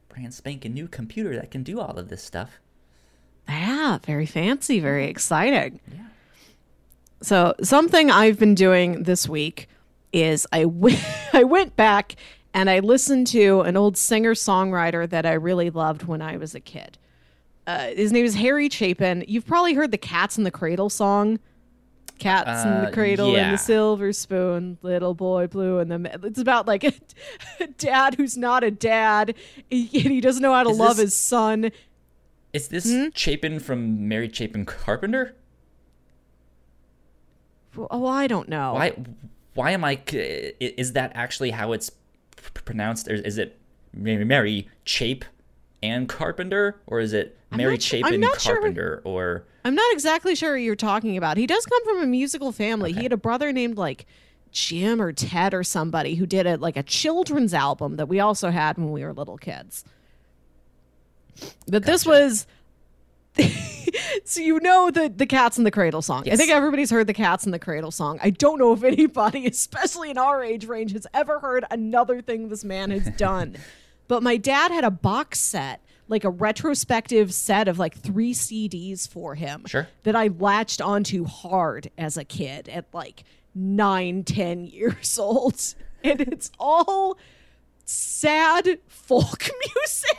brand spanking new computer that can do all of this stuff. Yeah, very fancy, very exciting. Yeah. So, something I've been doing this week is I w- I went back and I listened to an old singer songwriter that I really loved when I was a kid. Uh, his name is Harry Chapin. You've probably heard the Cats in the Cradle song. Cats in the Uh, cradle and the silver spoon, little boy blue, and the it's about like a, a dad who's not a dad, and he doesn't know how to Is love this- his son. Is this Chapin from Mary Chapin Carpenter? Oh, I don't know. Why? Why am I? Is that actually how it's pronounced? Or is it Mary, Mary Chape and Carpenter, or is it Mary not Chapin not sure. Carpenter? Or I'm not exactly sure what you're talking about. He does come from a musical family. He had a brother named like Jim or Ted or somebody who did a like a children's album that we also had when we were little kids. But this was so you know the the Cats in the Cradle song. I think everybody's heard the Cats in the Cradle song. I don't know if anybody, especially in our age range, has ever heard another thing this man has done. but my dad had a box set, like a retrospective set of like three CDs for him Sure. that I latched onto hard as a kid at like nine, ten years old. And it's all sad folk music.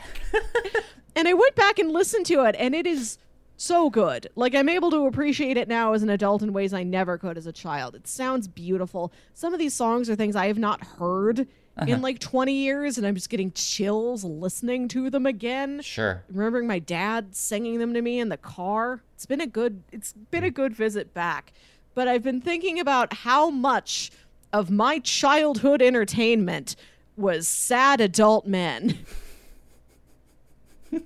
and I went back and listened to it, and it is so good. Like I'm able to appreciate it now as an adult in ways I never could as a child. It sounds beautiful. Some of these songs are things I have not heard in uh-huh. like 20 years, and I'm just getting chills listening to them again. sure, Remembering my dad singing them to me in the car. It's been a good. It's been a mm. good visit back. but I've been thinking about how much of my childhood entertainment was sad adult men.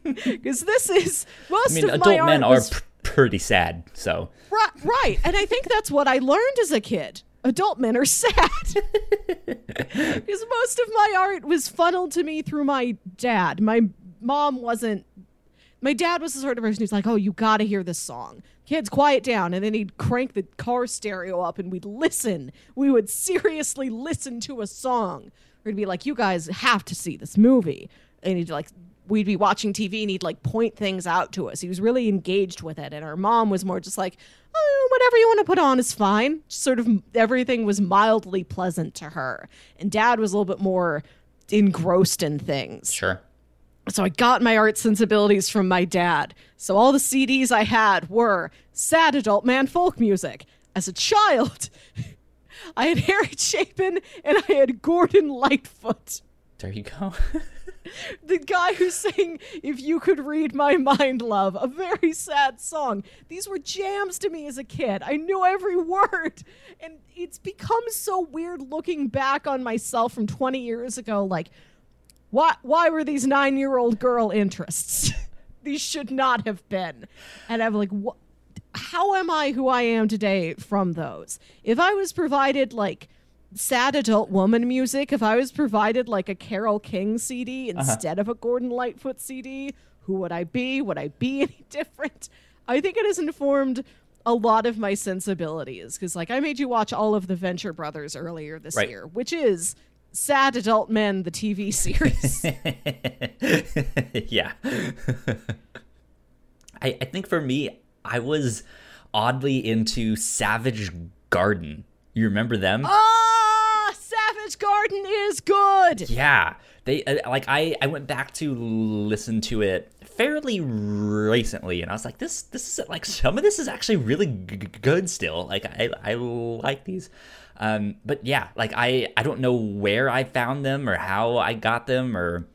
Because this is most I mean, of my adult men art are was p- pretty sad. So Right, right. And I think that's what I learned as a kid. Adult men are sad. Because most of my art was funneled to me through my dad. My mom wasn't. My dad was the sort of person who's like, oh, you got to hear this song. Kids, quiet down. And then he'd crank the car stereo up and we'd listen. We would seriously listen to a song. Or he'd be like, you guys have to see this movie. And he'd like, we'd be watching TV and he'd like point things out to us. He was really engaged with it. And our mom was more just like, oh, whatever you want to put on is fine. Just sort of everything was mildly pleasant to her. And dad was a little bit more engrossed in things. sure. So I got my art sensibilities from my dad. So all the CDs I had were sad adult man folk music. As a child, I had Harry Chapin and I had Gordon Lightfoot. There you go. The guy who sang If You Could Read My Mind, Love, a very sad song. These were jams to me as a kid. I knew every word. And it's become so weird looking back on myself from 20 years ago. Like, why, why were these nine year old girl interests? these should not have been. And I'm like, what? How am I who I am today from those? If I was provided like sad adult woman music, if I was provided like a Carole King CD uh-huh. instead of a Gordon Lightfoot CD, who would I be? Would I be any different? I think it has informed a lot of my sensibilities because, like, I made you watch all of the Venture Brothers earlier this Right. year, which is Sad Adult Men, the TV series. yeah. I, I think for me, I was oddly into Savage Garden. You remember them? Ah, Savage Garden is good. Yeah, they uh, like I I went back to listen to it fairly recently, and I was like, this this is like some of this is actually really g- g- good still. Like I I like these, um, but yeah, like I I don't know where I found them or how I got them or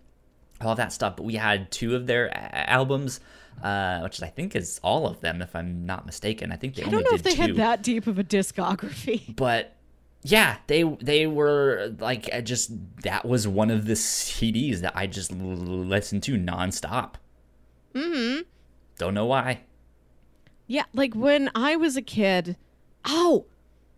all that stuff. But we had two of their a- albums. Uh, which I think is all of them, if I'm not mistaken. I think they I only don't know if they two had that deep of a discography. but yeah they they were like I just that was one of the cds that i just listened to nonstop mm-hmm don't know why Yeah, like when I was a kid. Oh,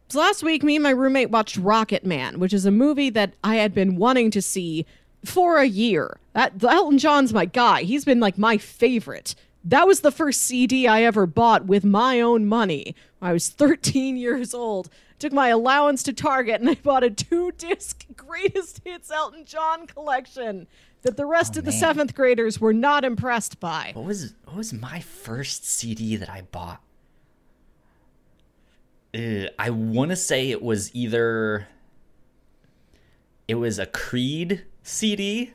so last week, me and my roommate watched Rocketman, which is a movie that I had been wanting to see for a year. That Elton John's my guy. He's been like my favorite. That was the first CD I ever bought with my own money. I was 13 years old. Took my allowance to Target and I bought a two disc greatest hits Elton John collection that the rest of the man. seventh graders were not impressed by. what was what was my first cd that i bought uh, i want to say it was either it was a creed cd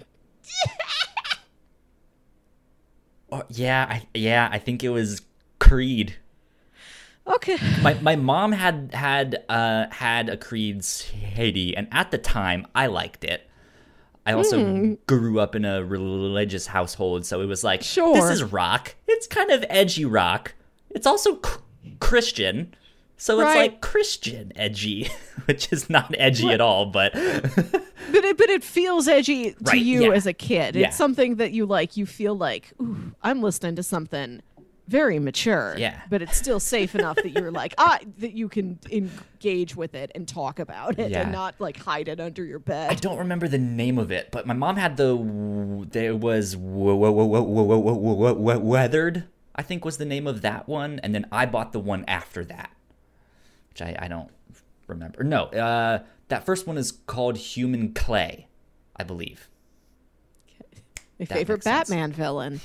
oh, yeah I, yeah i think it was creed Okay. my my mom had had uh had a Creed CD, and at the time I liked it. I also Hmm. grew up in a religious household, so it was like, Sure. this is rock. It's kind of edgy rock. It's also cr- Christian, so right. it's like Christian edgy, which is not edgy right. at all, but but it, but it feels edgy to right. you yeah. as a kid. Yeah. It's something that you like. You feel like, ooh, I'm listening to something very mature. Yeah. But it's still safe enough that you're like, ah, that you can engage with it and talk about it yeah. and not like hide it under your bed. I don't remember the name of it, but my mom had the there was weathered. I think was the name of that one, and then I bought the one after that which I, I don't remember. No, uh, that first one is called Human Clay, I believe. My that favorite makes sense. Batman villain.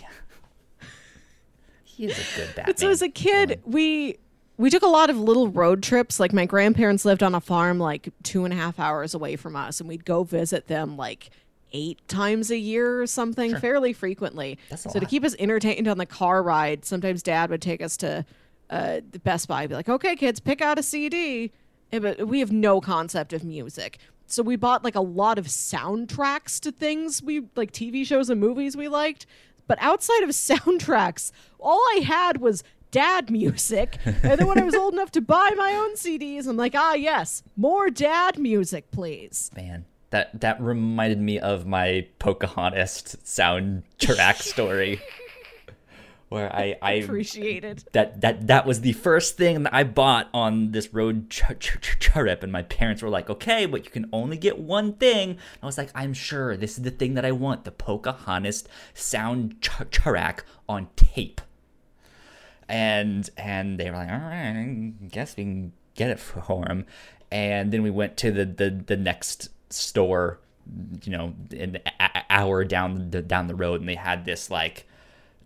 He is a good Batman. But so as a kid, we we took a lot of little road trips. Like my grandparents lived on a farm like two and a half hours away from us, and we'd go visit them like eight times a year or something, fairly frequently. So to keep us entertained on the car ride, sometimes Dad would take us to uh, the Best Buy, be like, "Okay, kids, pick out a CD." But we have no concept of music. So we bought like a lot of soundtracks to things we like TV shows and movies we liked. But outside of soundtracks, all I had was dad music. and then when I was old enough to buy my own CDs, I'm like, ah, yes, more dad music, please. Man, that that reminded me of my Pocahontas soundtrack story. Where I, I Appreciated. that that that was the first thing that I bought on this road ch- ch- ch- trip, and my parents were like, "Okay, but you can only get one thing." I was like, "I'm sure this is the thing that I want: the Pocahontas sound soundtrack on tape." And and they were like, "All right, I guess we can get it for him." And then we went to the the, the next store, you know, an hour down the down the road, and they had this like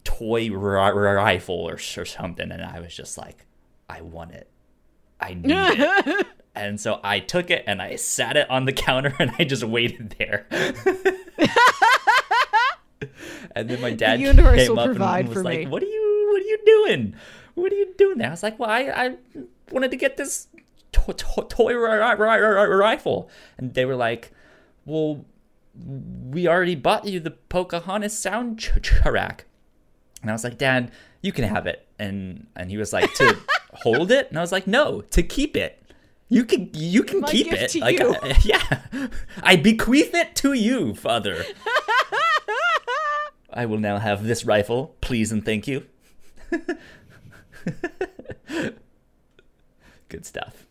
toy ri- rifle or, or something and i was just like i want it. I need it. And so i took it and i sat it on the counter and i just waited there. And then my dad came up and was like me. what are you what are you doing? What are you doing there? I was like well i, I wanted to get this to- to- toy ri- ri- ri- rifle. And they were like well we already bought you the Pocahontas soundtrack. And I was like, Dad, you can have it. And and he was like, to hold it? And I was like, no, to keep it. You can you can My keep it. like. I- yeah. I bequeath it to you, father. I will now have this rifle, please and thank you. Good stuff.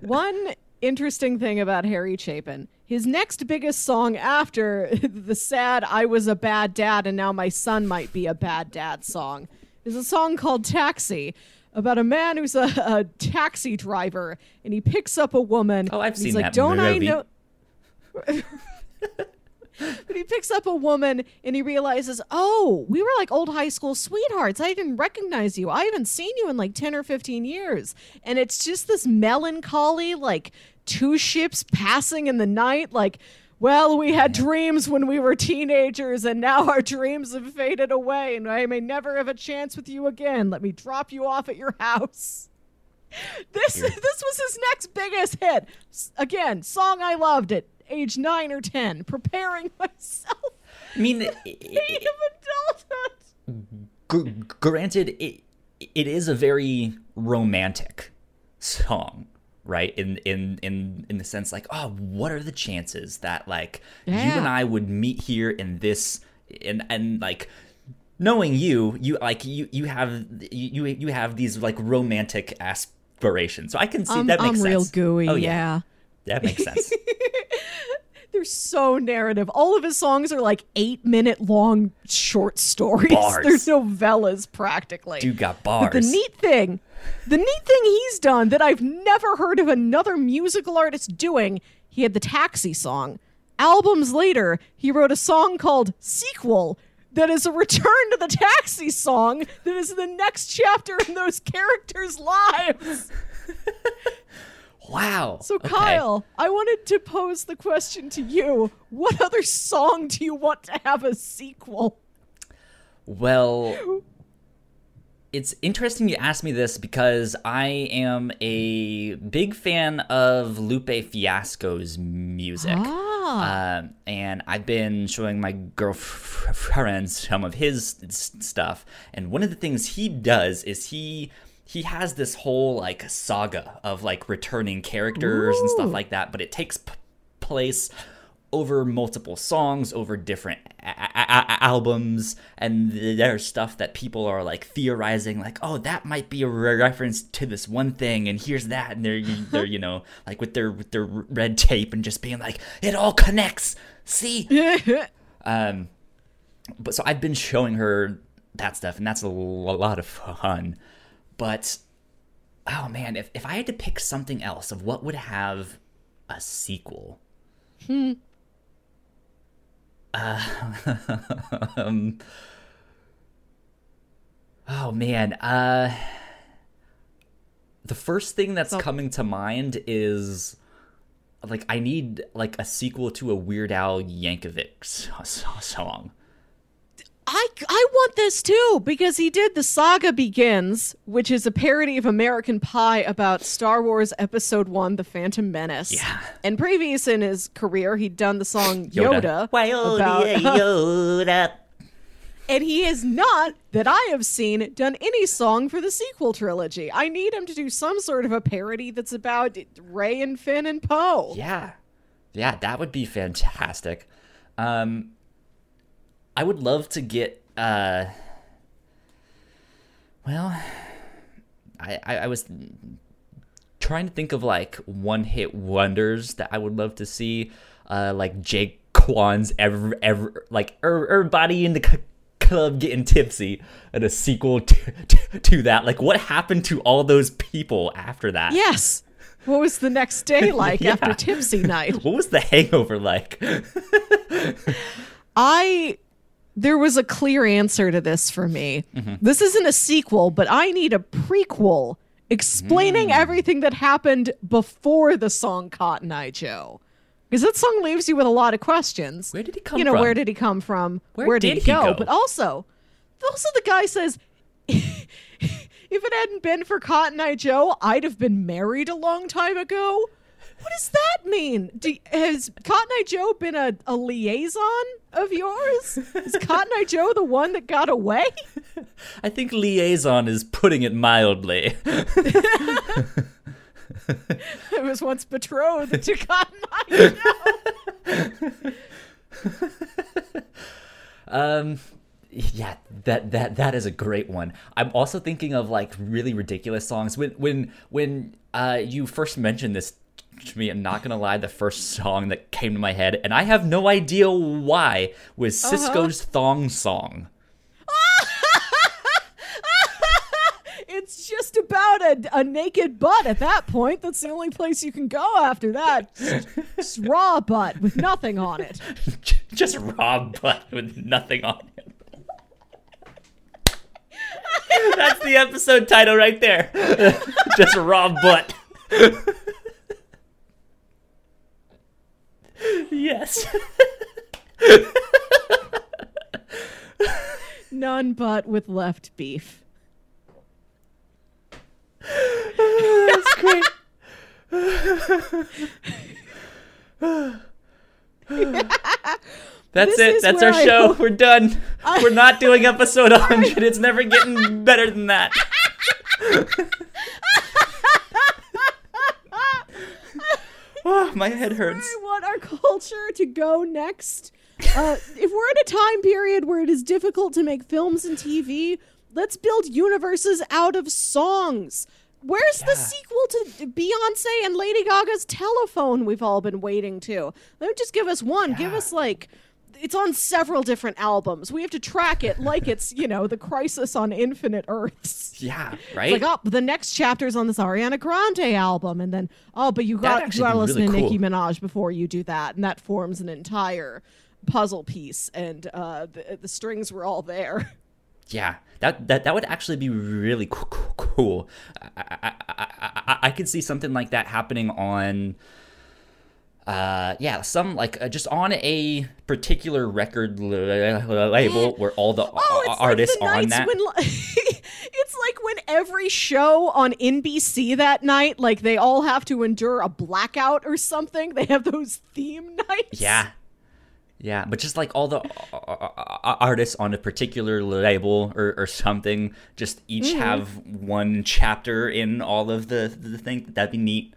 One interesting thing about Harry Chapin, his next biggest song after the sad I was a bad dad and now my son might be a bad dad song is a song called Taxi about a man who's a, a taxi driver and he picks up a woman. Oh, I've and he's seen like, that Don't I know? But he picks up a woman and he realizes, oh, we were like old high school sweethearts. I didn't recognize you. I haven't seen you in like 10 or 15 years. And it's just this melancholy, like two ships passing in the night. Like, well, we had dreams when we were teenagers and now our dreams have faded away and I may never have a chance with you again. Let me drop you off at your house. This this was his next biggest hit. Again, song I loved at age nine or ten, preparing myself I mean, the fate of adulthood. gr- granted it it is a very romantic song right in in in in the sense like oh what are the chances that like you and i would meet here in this and and like knowing you you like you you have you you have these like romantic aspirations so i can see that makes I'm real sense oh, gooey, oh yeah. that makes sense They're so narrative. All of his songs are like eight minute long short stories. Bars. They're novellas practically. dude got bars But the neat thing, the neat thing he's done that I've never heard of another musical artist doing, he had the Taxi song. Albums later, he wrote a song called Sequel that is a return to the Taxi song that is the next chapter in those characters' lives. wow So, okay. Kyle, I wanted to pose the question to you. What other song do you want to have a sequel? Well, it's interesting you asked me this because I am a big fan of Lupe Fiasco's music. Ah. Um, and I've been showing my girlfriends some of his stuff. And one of the things he does is he he has this whole like saga of like returning characters and stuff like that, but it takes p- place over multiple songs, over different a- a- a- albums, and there's stuff that people are like theorizing, like, oh, that might be a re- reference to this one thing, and here's that, and they're they're you know like with their with their red tape and just being like, it all connects. See, um, but so I've been showing her that stuff, and that's a lot of fun. But oh man, if if I had to pick something else of what would have a sequel. um, oh man, uh, the first thing that's coming to mind is like I need like a sequel to a Weird Al Yankovic song. I, I want this too because he did the Saga Begins, which is a parody of American Pie about Star Wars Episode 1 The Phantom Menace. Yeah. And previous in his career, he'd done the song Yoda, Yoda. about Yoda. And he has not, that I have seen, done any song for the sequel trilogy. I need him to do some sort of a parody that's about Rey and Finn and Poe. Yeah. Yeah, that would be fantastic. Um I would love to get uh well I, I, I was trying to think of like one hit wonders that I would love to see. Uh like Jake Quan's ever ever like er, everybody in the c- club getting tipsy and a sequel to, to, to that. Like what happened to all those people after that? Yes. What was the next day like Yeah. after Tipsy Night? What was the hangover like? I there was a clear answer to this for me. This isn't a sequel, but I need a prequel explaining hmm. everything that happened before the song Cotton Eye Joe. Because that song leaves you with a lot of questions. Where did he come from? You know, from? where did he come from? Where did, did he he go? go? But also, also the guy says if it hadn't been for Cotton Eye Joe, I'd have been married a long time ago. What does that mean? Do, has Cotton Eye Joe been a, a liaison of yours? Is Cotton Eye Joe the one that got away? I think liaison is putting it mildly. I was once betrothed to Cotton Eye Joe. Um, yeah, that that that is a great one. I'm also thinking of like really ridiculous songs. When when when uh you first mentioned this to me, I'm not gonna lie, the first song that came to my head, and I have no idea why, was uh-huh. Sisqó's thong song. It's just about a, a naked butt at that point. That's the only place you can go after that. Just, just raw butt with nothing on it. Just raw butt with nothing on it. That's the episode title right there. Just raw butt. Yes. None but with left beef. That's great. That's This it. is That's where our I show. hope- We're done. We're not doing episode 100. It's never getting better than that. oh, my head hurts. I want our culture to go next. Uh, if we're in a time period where it is difficult to make films and TV, let's build universes out of songs. Where's the sequel to Beyonce and Lady Gaga's Telephone we've all been waiting to? Don't just give us one. Give us like it's on several different albums. We have to track it like it's, you know, the crisis on infinite earths. Yeah, It's right? like, oh, the next chapter's on this Ariana Grande album, and then oh, but you got you actually got to listen really to cool. Nicki Minaj before you do that, and that forms an entire puzzle piece, and uh, the the strings were all there. Yeah, that that that would actually be really coo- coo- cool. I I, I, I, I- I could see something like that happening on. Uh, yeah, some like uh, just on a particular record label where all the Oh, artists like the on that. when it's like when every show on NBC that night, like they all have to endure a blackout or something. They have those theme nights. Yeah. Yeah, but just like all the artists on a particular label or, or something, just each Mm-hmm. have one chapter in all of the the thing. That'd be neat.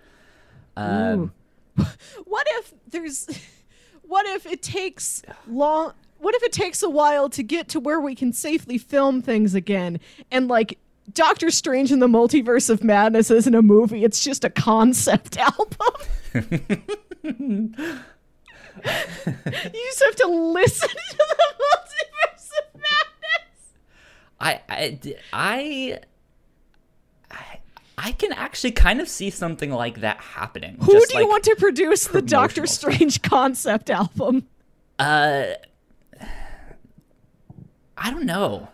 Um, What if there's what if it takes long what if it takes a while to get to where we can safely film things again and like Doctor Strange in the Multiverse of Madness isn't a movie, it's just a concept album. you just have to listen to the Multiverse of Madness. I, I, I, I, can actually kind of see something like that happening. Who do you want to produce the Doctor promotional stuff. Strange concept album? Uh, I don't know.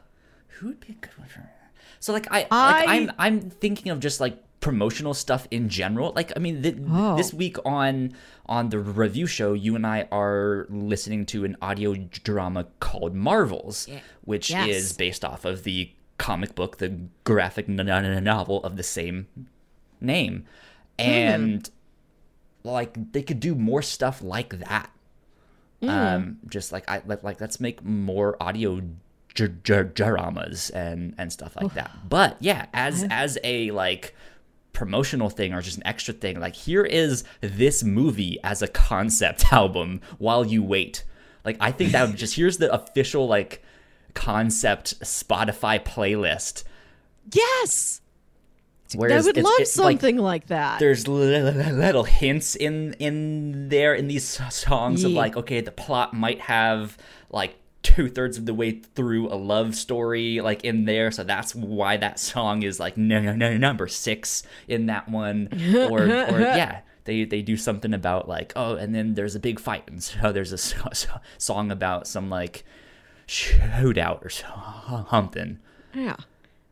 Who would be a good one for? So like I, like I- I'm I'm thinking of just like promotional stuff in general. Like I mean, th- Oh. this week on on the review show, you and I are listening to an audio drama called Marvels, which Yes. is based off of the comic book, the graphic novel of the same name, and like they could do more stuff like that. Um just like i like, like let's make more audio j- j- dramas and and stuff like that. But yeah, as as a like promotional thing or just an extra thing, like here is this movie as a concept album while you wait. Like I think that would just here's the official like concept Spotify playlist. Yes. Where I would love it's, like, something like, that. there's li- li- little hints in in there in these songs of like okay the plot might have like two thirds of the way through a love story like in there so that's why that song is like no no no number six in that one or or yeah they they do something about like oh and then there's a big fight and so there's a so- song about some like shootout or something Yeah.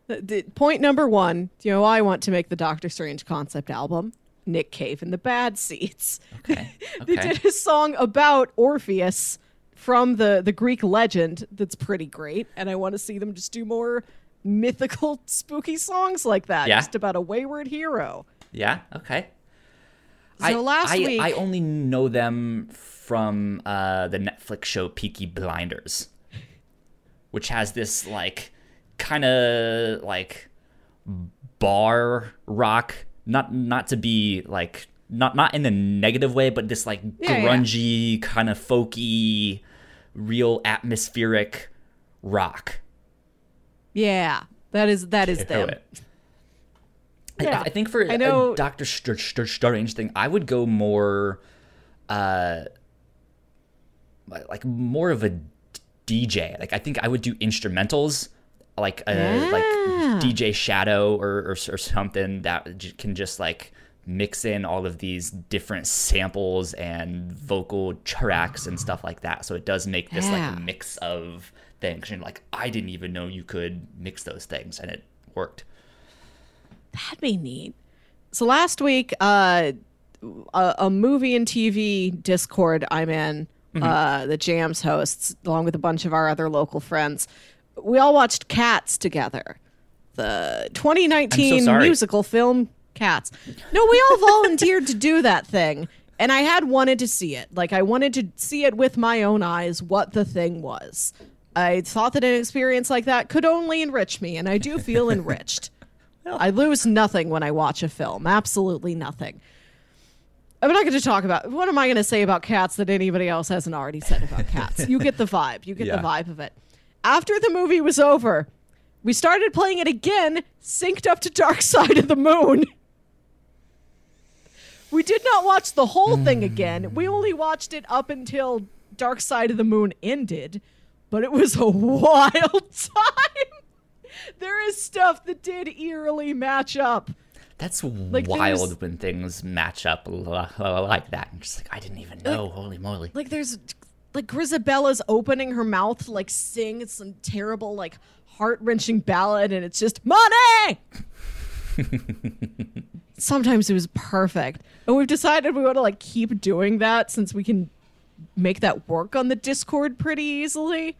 The, point number one, you know, I want to make the Doctor Strange concept album. Nick Cave and the Bad Seeds. okay They okay did a song about Orpheus from the, the Greek legend that's pretty great, and I want to see them just do more mythical, spooky songs like that, Yeah. just about a wayward hero. yeah okay So last I, week, I only know them from uh, the Netflix show Peaky Blinders, which has this like kind of like bar rock, not not to be like not not in a negative way, but this like Yeah, yeah. grungy kind of folky, real atmospheric rock. yeah, that is that is them. it. I- Yeah. I, think for I know- a Doctor Str- Str- Strange thing, I would go more, uh, like more of a DJ. Like I think I would do instrumentals, like uh, Yeah. like DJ Shadow or, or or something that can just like mix in all of these different samples and vocal tracks and stuff like that. So it does make this Yeah. like a mix of things. And like I didn't even know you could mix those things, and it worked. That'd be neat. So last week, uh, a, a movie and TV Discord I'm in, Mm-hmm. uh, the Jams hosts, along with a bunch of our other local friends, we all watched Cats together. The 2019 sorry. musical film Cats. No, we all volunteered to do that thing. And I had wanted to see it. Like, I wanted to see it with my own eyes what the thing was. I thought that an experience like that could only enrich me, and I do feel enriched. I lose nothing when I watch a film. Absolutely nothing. I'm not going to talk about what am I going to say about cats that anybody else hasn't already said about cats. you get the vibe. You get Yeah. the vibe of it. After the movie was over, we started playing it again, synced up to Dark Side of the Moon. We did not watch the whole thing again. We only watched it up until Dark Side of the Moon ended, but it was a wild time. There is stuff that did eerily match up. That's there's- wild when things match up like that. I'm just like, I didn't even know. Holy moly. Like there's like Grizabella's opening her mouth to like sing some terrible like heart wrenching ballad and it's just money. Sometimes it was perfect. And we've decided we want to like keep doing that since we can make that work on the Discord pretty easily.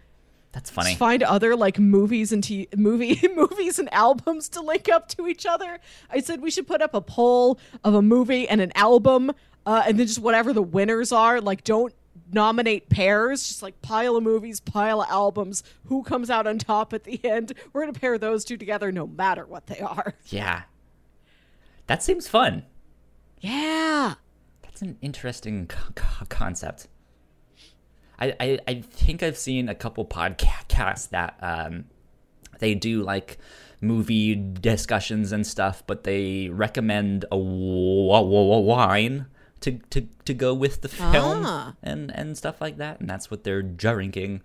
That's funny. Just find other like movies and t- movie movies and albums to link up to each other. I said we should put up a poll of a movie and an album, uh, and then just whatever the winners are. Like, don't nominate pairs. Just like pile of movies, pile of albums. Who comes out on top at the end? We're gonna pair those two together, no matter what they are. Yeah. That seems fun. Yeah. That's an interesting co- co- concept. I, I, I think I've seen a couple podcasts that um, they do like movie discussions and stuff, but they recommend a wine to, to, to go with the film Ah. and, and stuff like that. And that's what they're drinking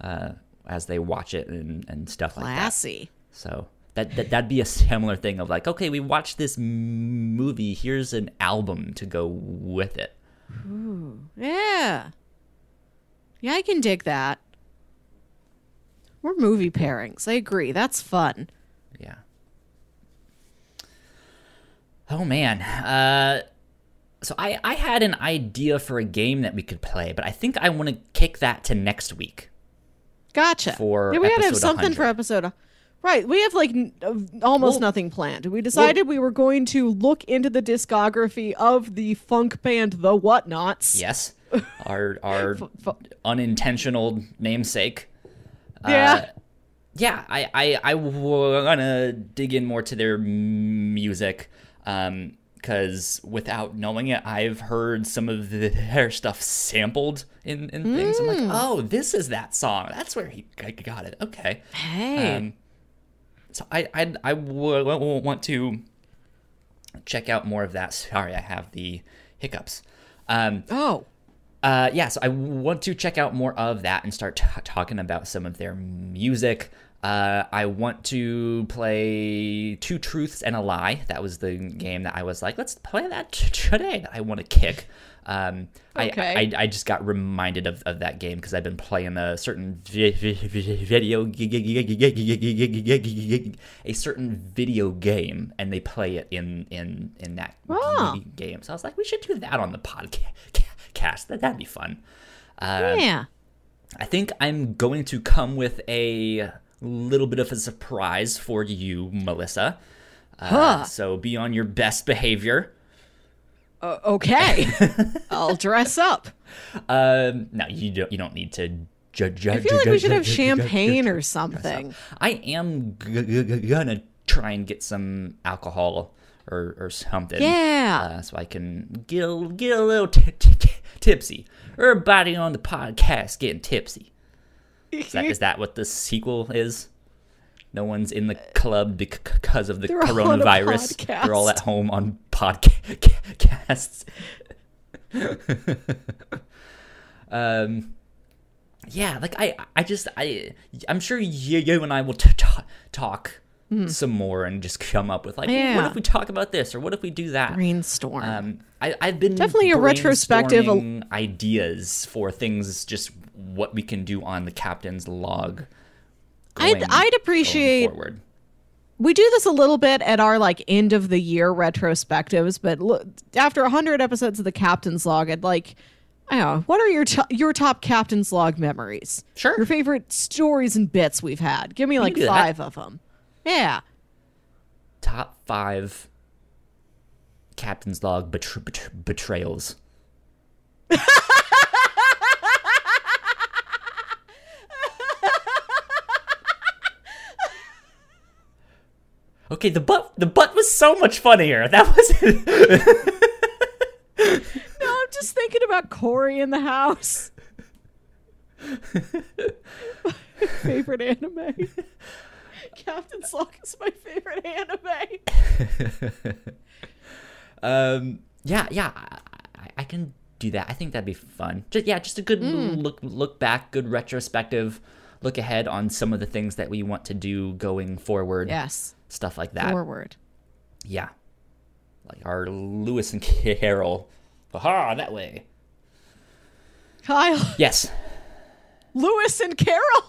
uh, as they watch it and, and stuff like that. Classy. So that, that that'd be a similar thing of like, okay, we watched this m- movie. Here's an album to go with it. Ooh, Yeah. Yeah, I can dig that. We're movie pairings. I agree. That's fun. Yeah. Oh man. Uh, so I I had an idea for a game that we could play, but I think I want to kick that to next week. Gotcha. For yeah, we gotta have something for episode. Right, we have like n- almost Well- nothing planned. We decided we were going to look into the discography of the funk band The Whatnauts. Yes. Our our unintentional namesake. Yeah. Uh, yeah, I, I, I want to dig in more to their music. Um, because without knowing it, I've heard some of their stuff sampled in, in things. I'm like, oh, this is that song. That's where he got it. Okay. Hey. Um, so I I I w- w- want to check out more of that. Sorry, I have the hiccups. Um, oh. Uh, yeah, so I want to check out more of that and start t- talking about some of their music. Uh, I want to play Two Truths and a Lie. That was the game that I was like, let's play that t- today. That I want to kick. Um, Okay. I, I I just got reminded of, of that game because I've been playing a certain vi- vi- vi- video a certain video game, and they play it in in in that Oh. game. So I was like, we should do that on the podcast. That that'd be fun. Uh, yeah. I think I'm going to come with a little bit of a surprise for you, Melissa. Uh, Huh. So be on your best behavior. Uh, okay. I'll dress up. Um, no, you don't. You don't need to judge. I feel like we should have champagne or something. I am g- g- gonna try and get some alcohol or, or something. Yeah. Uh, so I can get a, get a little t- t- tipsy. Everybody on the podcast getting tipsy. Is that, is that what the sequel is? No one's in the club because of the They're all coronavirus. podcast. They're all at home on podcasts. um, yeah, like I, I just, I, I'm sure you, you and I will t- t- talk some more and just come up with like, what Hmm. If we talk about this or what if we do that? Brainstorm. Um, I, I've been Definitely a retrospective- ideas for things, just what we can do on the captain's log. I'd- I'd going appreciate- forward. we do this a little bit at our like end of the year retrospectives, but look, after 100 episodes of the Captain's Log, I'd like, I don't know, what are your to- your top Captain's Log memories? Sure. Your favorite stories and bits we've had. Give me like do that. five of them. Yeah. top five captain's log betr- betr- betrayals. okay, the butt the butt was so much funnier. That was No, I'm just thinking about Cory in the house. favorite anime. Captain's Log is my favorite anime. um yeah yeah I, I, can do that. I think that'd be fun. Just yeah, just a good look look back, good retrospective look ahead on some of the things that we want to do going forward. Yes. Stuff like that. Forward. Yeah. Like our Lewis and Carol. Aha, that way. Kyle, Yes. Lewis and Carol.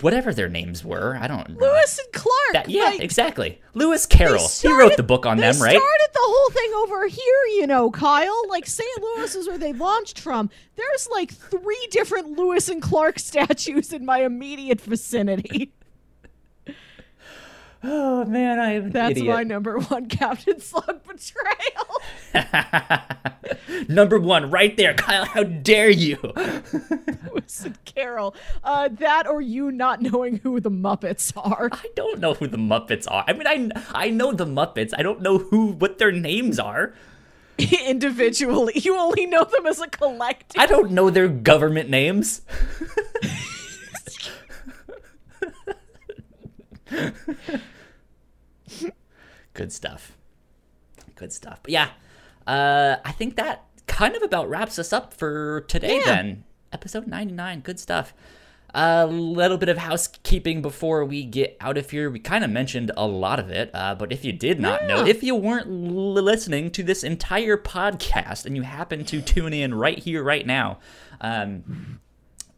Whatever their names were. I don't know. Lewis and Clark. That, yeah, like, exactly. Lewis Carroll. he wrote the book on them, right? started the whole thing over here, you know, Kyle. Like St. Louis is where they launched from. There's like three different Lewis and Clark statues in my immediate vicinity. Oh man, I am That's idiot. my number one Captain's Log betrayal. Number one, right there, Kyle. How dare you? And Carol. Uh, that or you not knowing who the Muppets are. I don't know who the Muppets are. I mean, I I know the Muppets. I don't know who what their names are. Individually, you only know them as a collective. I don't know their government names. Good stuff. Good stuff. But yeah, uh, I think that kind of about wraps us up for today. Yeah. Then episode ninety nine. Good stuff. A little bit of housekeeping before we get out of here. We kind of mentioned a lot of it, uh, but if you did not know, if you weren't l- listening to this entire podcast and you happen to tune in right here, right now, um,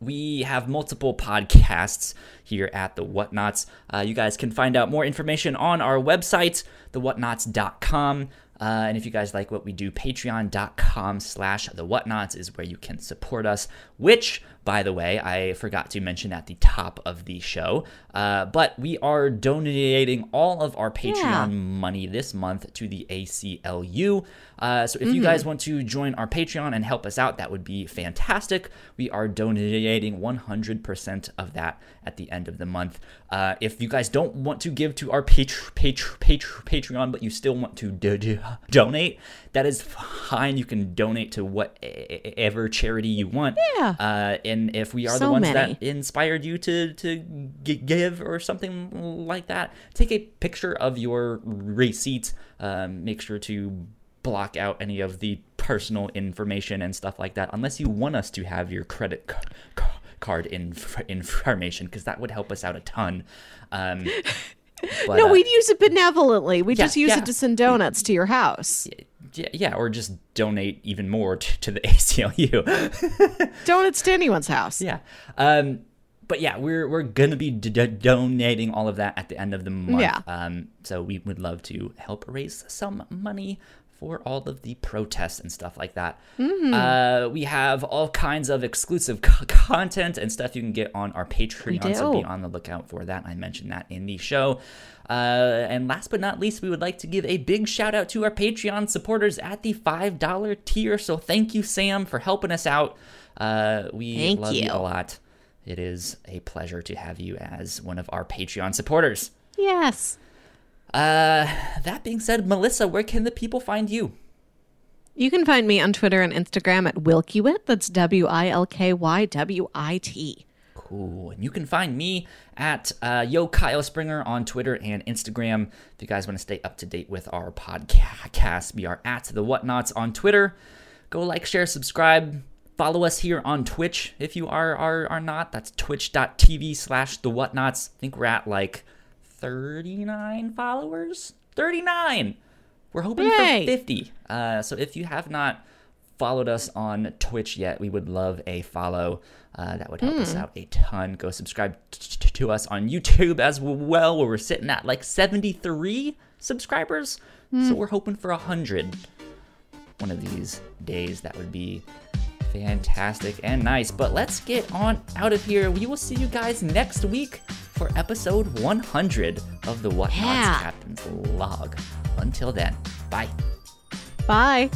we have multiple podcasts here at the Whatnauts. Uh, you guys can find out more information on our website, thewhatnauts.com. Uh, and if you guys like what we do, patreon.com slash the whatnauts is where you can support us, which, by the way, I forgot to mention at the top of the show. Uh, but we are donating all of our Patreon Yeah. money this month to the ACLU. Uh, so if you guys want to join our Patreon and help us out, that would be fantastic. We are donating 100% of that at the end of the month. Uh, if you guys don't want to give to our Patr- Patr- Patr- Patreon, but you still want to do- do- donate, that is fine. You can donate to whatever charity you want. Yeah. Uh, and if we are the ones many. that inspired you to to g- give or something like that, take a picture of your receipt. Um, make sure to block out any of the personal information and stuff like that, unless you want us to have your credit c- c- card inf- information, because that would help us out a ton. Um, but, no, uh, we'd use it benevolently. We'd yeah, just use yeah. it to send donuts to your house. Yeah, yeah, or just donate even more to, to the ACLU. Donuts to anyone's house. Yeah. Um, but yeah, we're we're gonna be d- d- donating all of that at the end of the month. Yeah. Um, so we would love to help raise some money for all of the protests and stuff like that. Uh, we have all kinds of exclusive c- content and stuff you can get on our Patreon. So be on the lookout for that. I mentioned that in the show. Uh, and last but not least, we would like to give a big shout out to our Patreon supporters at the $5 tier. So thank you, Sam, for helping us out. Uh, we Thank love you. you. a lot. It is a pleasure to have you as one of our Patreon supporters. Yes. Uh, that being said, Melissa, where can the people find you? You can find me on Twitter and Instagram at Wilkywit. That's W I L K Y W I T. Cool. And you can find me at uh, Yo Kyle Springer on Twitter and Instagram. If you guys want to stay up to date with our podcast, we are at the Whatnauts on Twitter. Go like, share, subscribe. Follow us here on Twitch if you are are, are not. That's twitch.tv slash the whatnauts. I think we're at like 39 followers. 39. We're hoping Yay. for 50. Uh, so if you have not followed us on Twitch yet, we would love a follow. Uh, that would help us out a ton. Go subscribe t- t- to us on YouTube as well, where we're sitting at like 73 subscribers. So we're hoping for 100 one of these days. That would be fantastic and nice. But let's get on out of here. We will see you guys next week for episode 100 of the Whatnauts Yeah. Captain's Log. Until then, bye. Bye.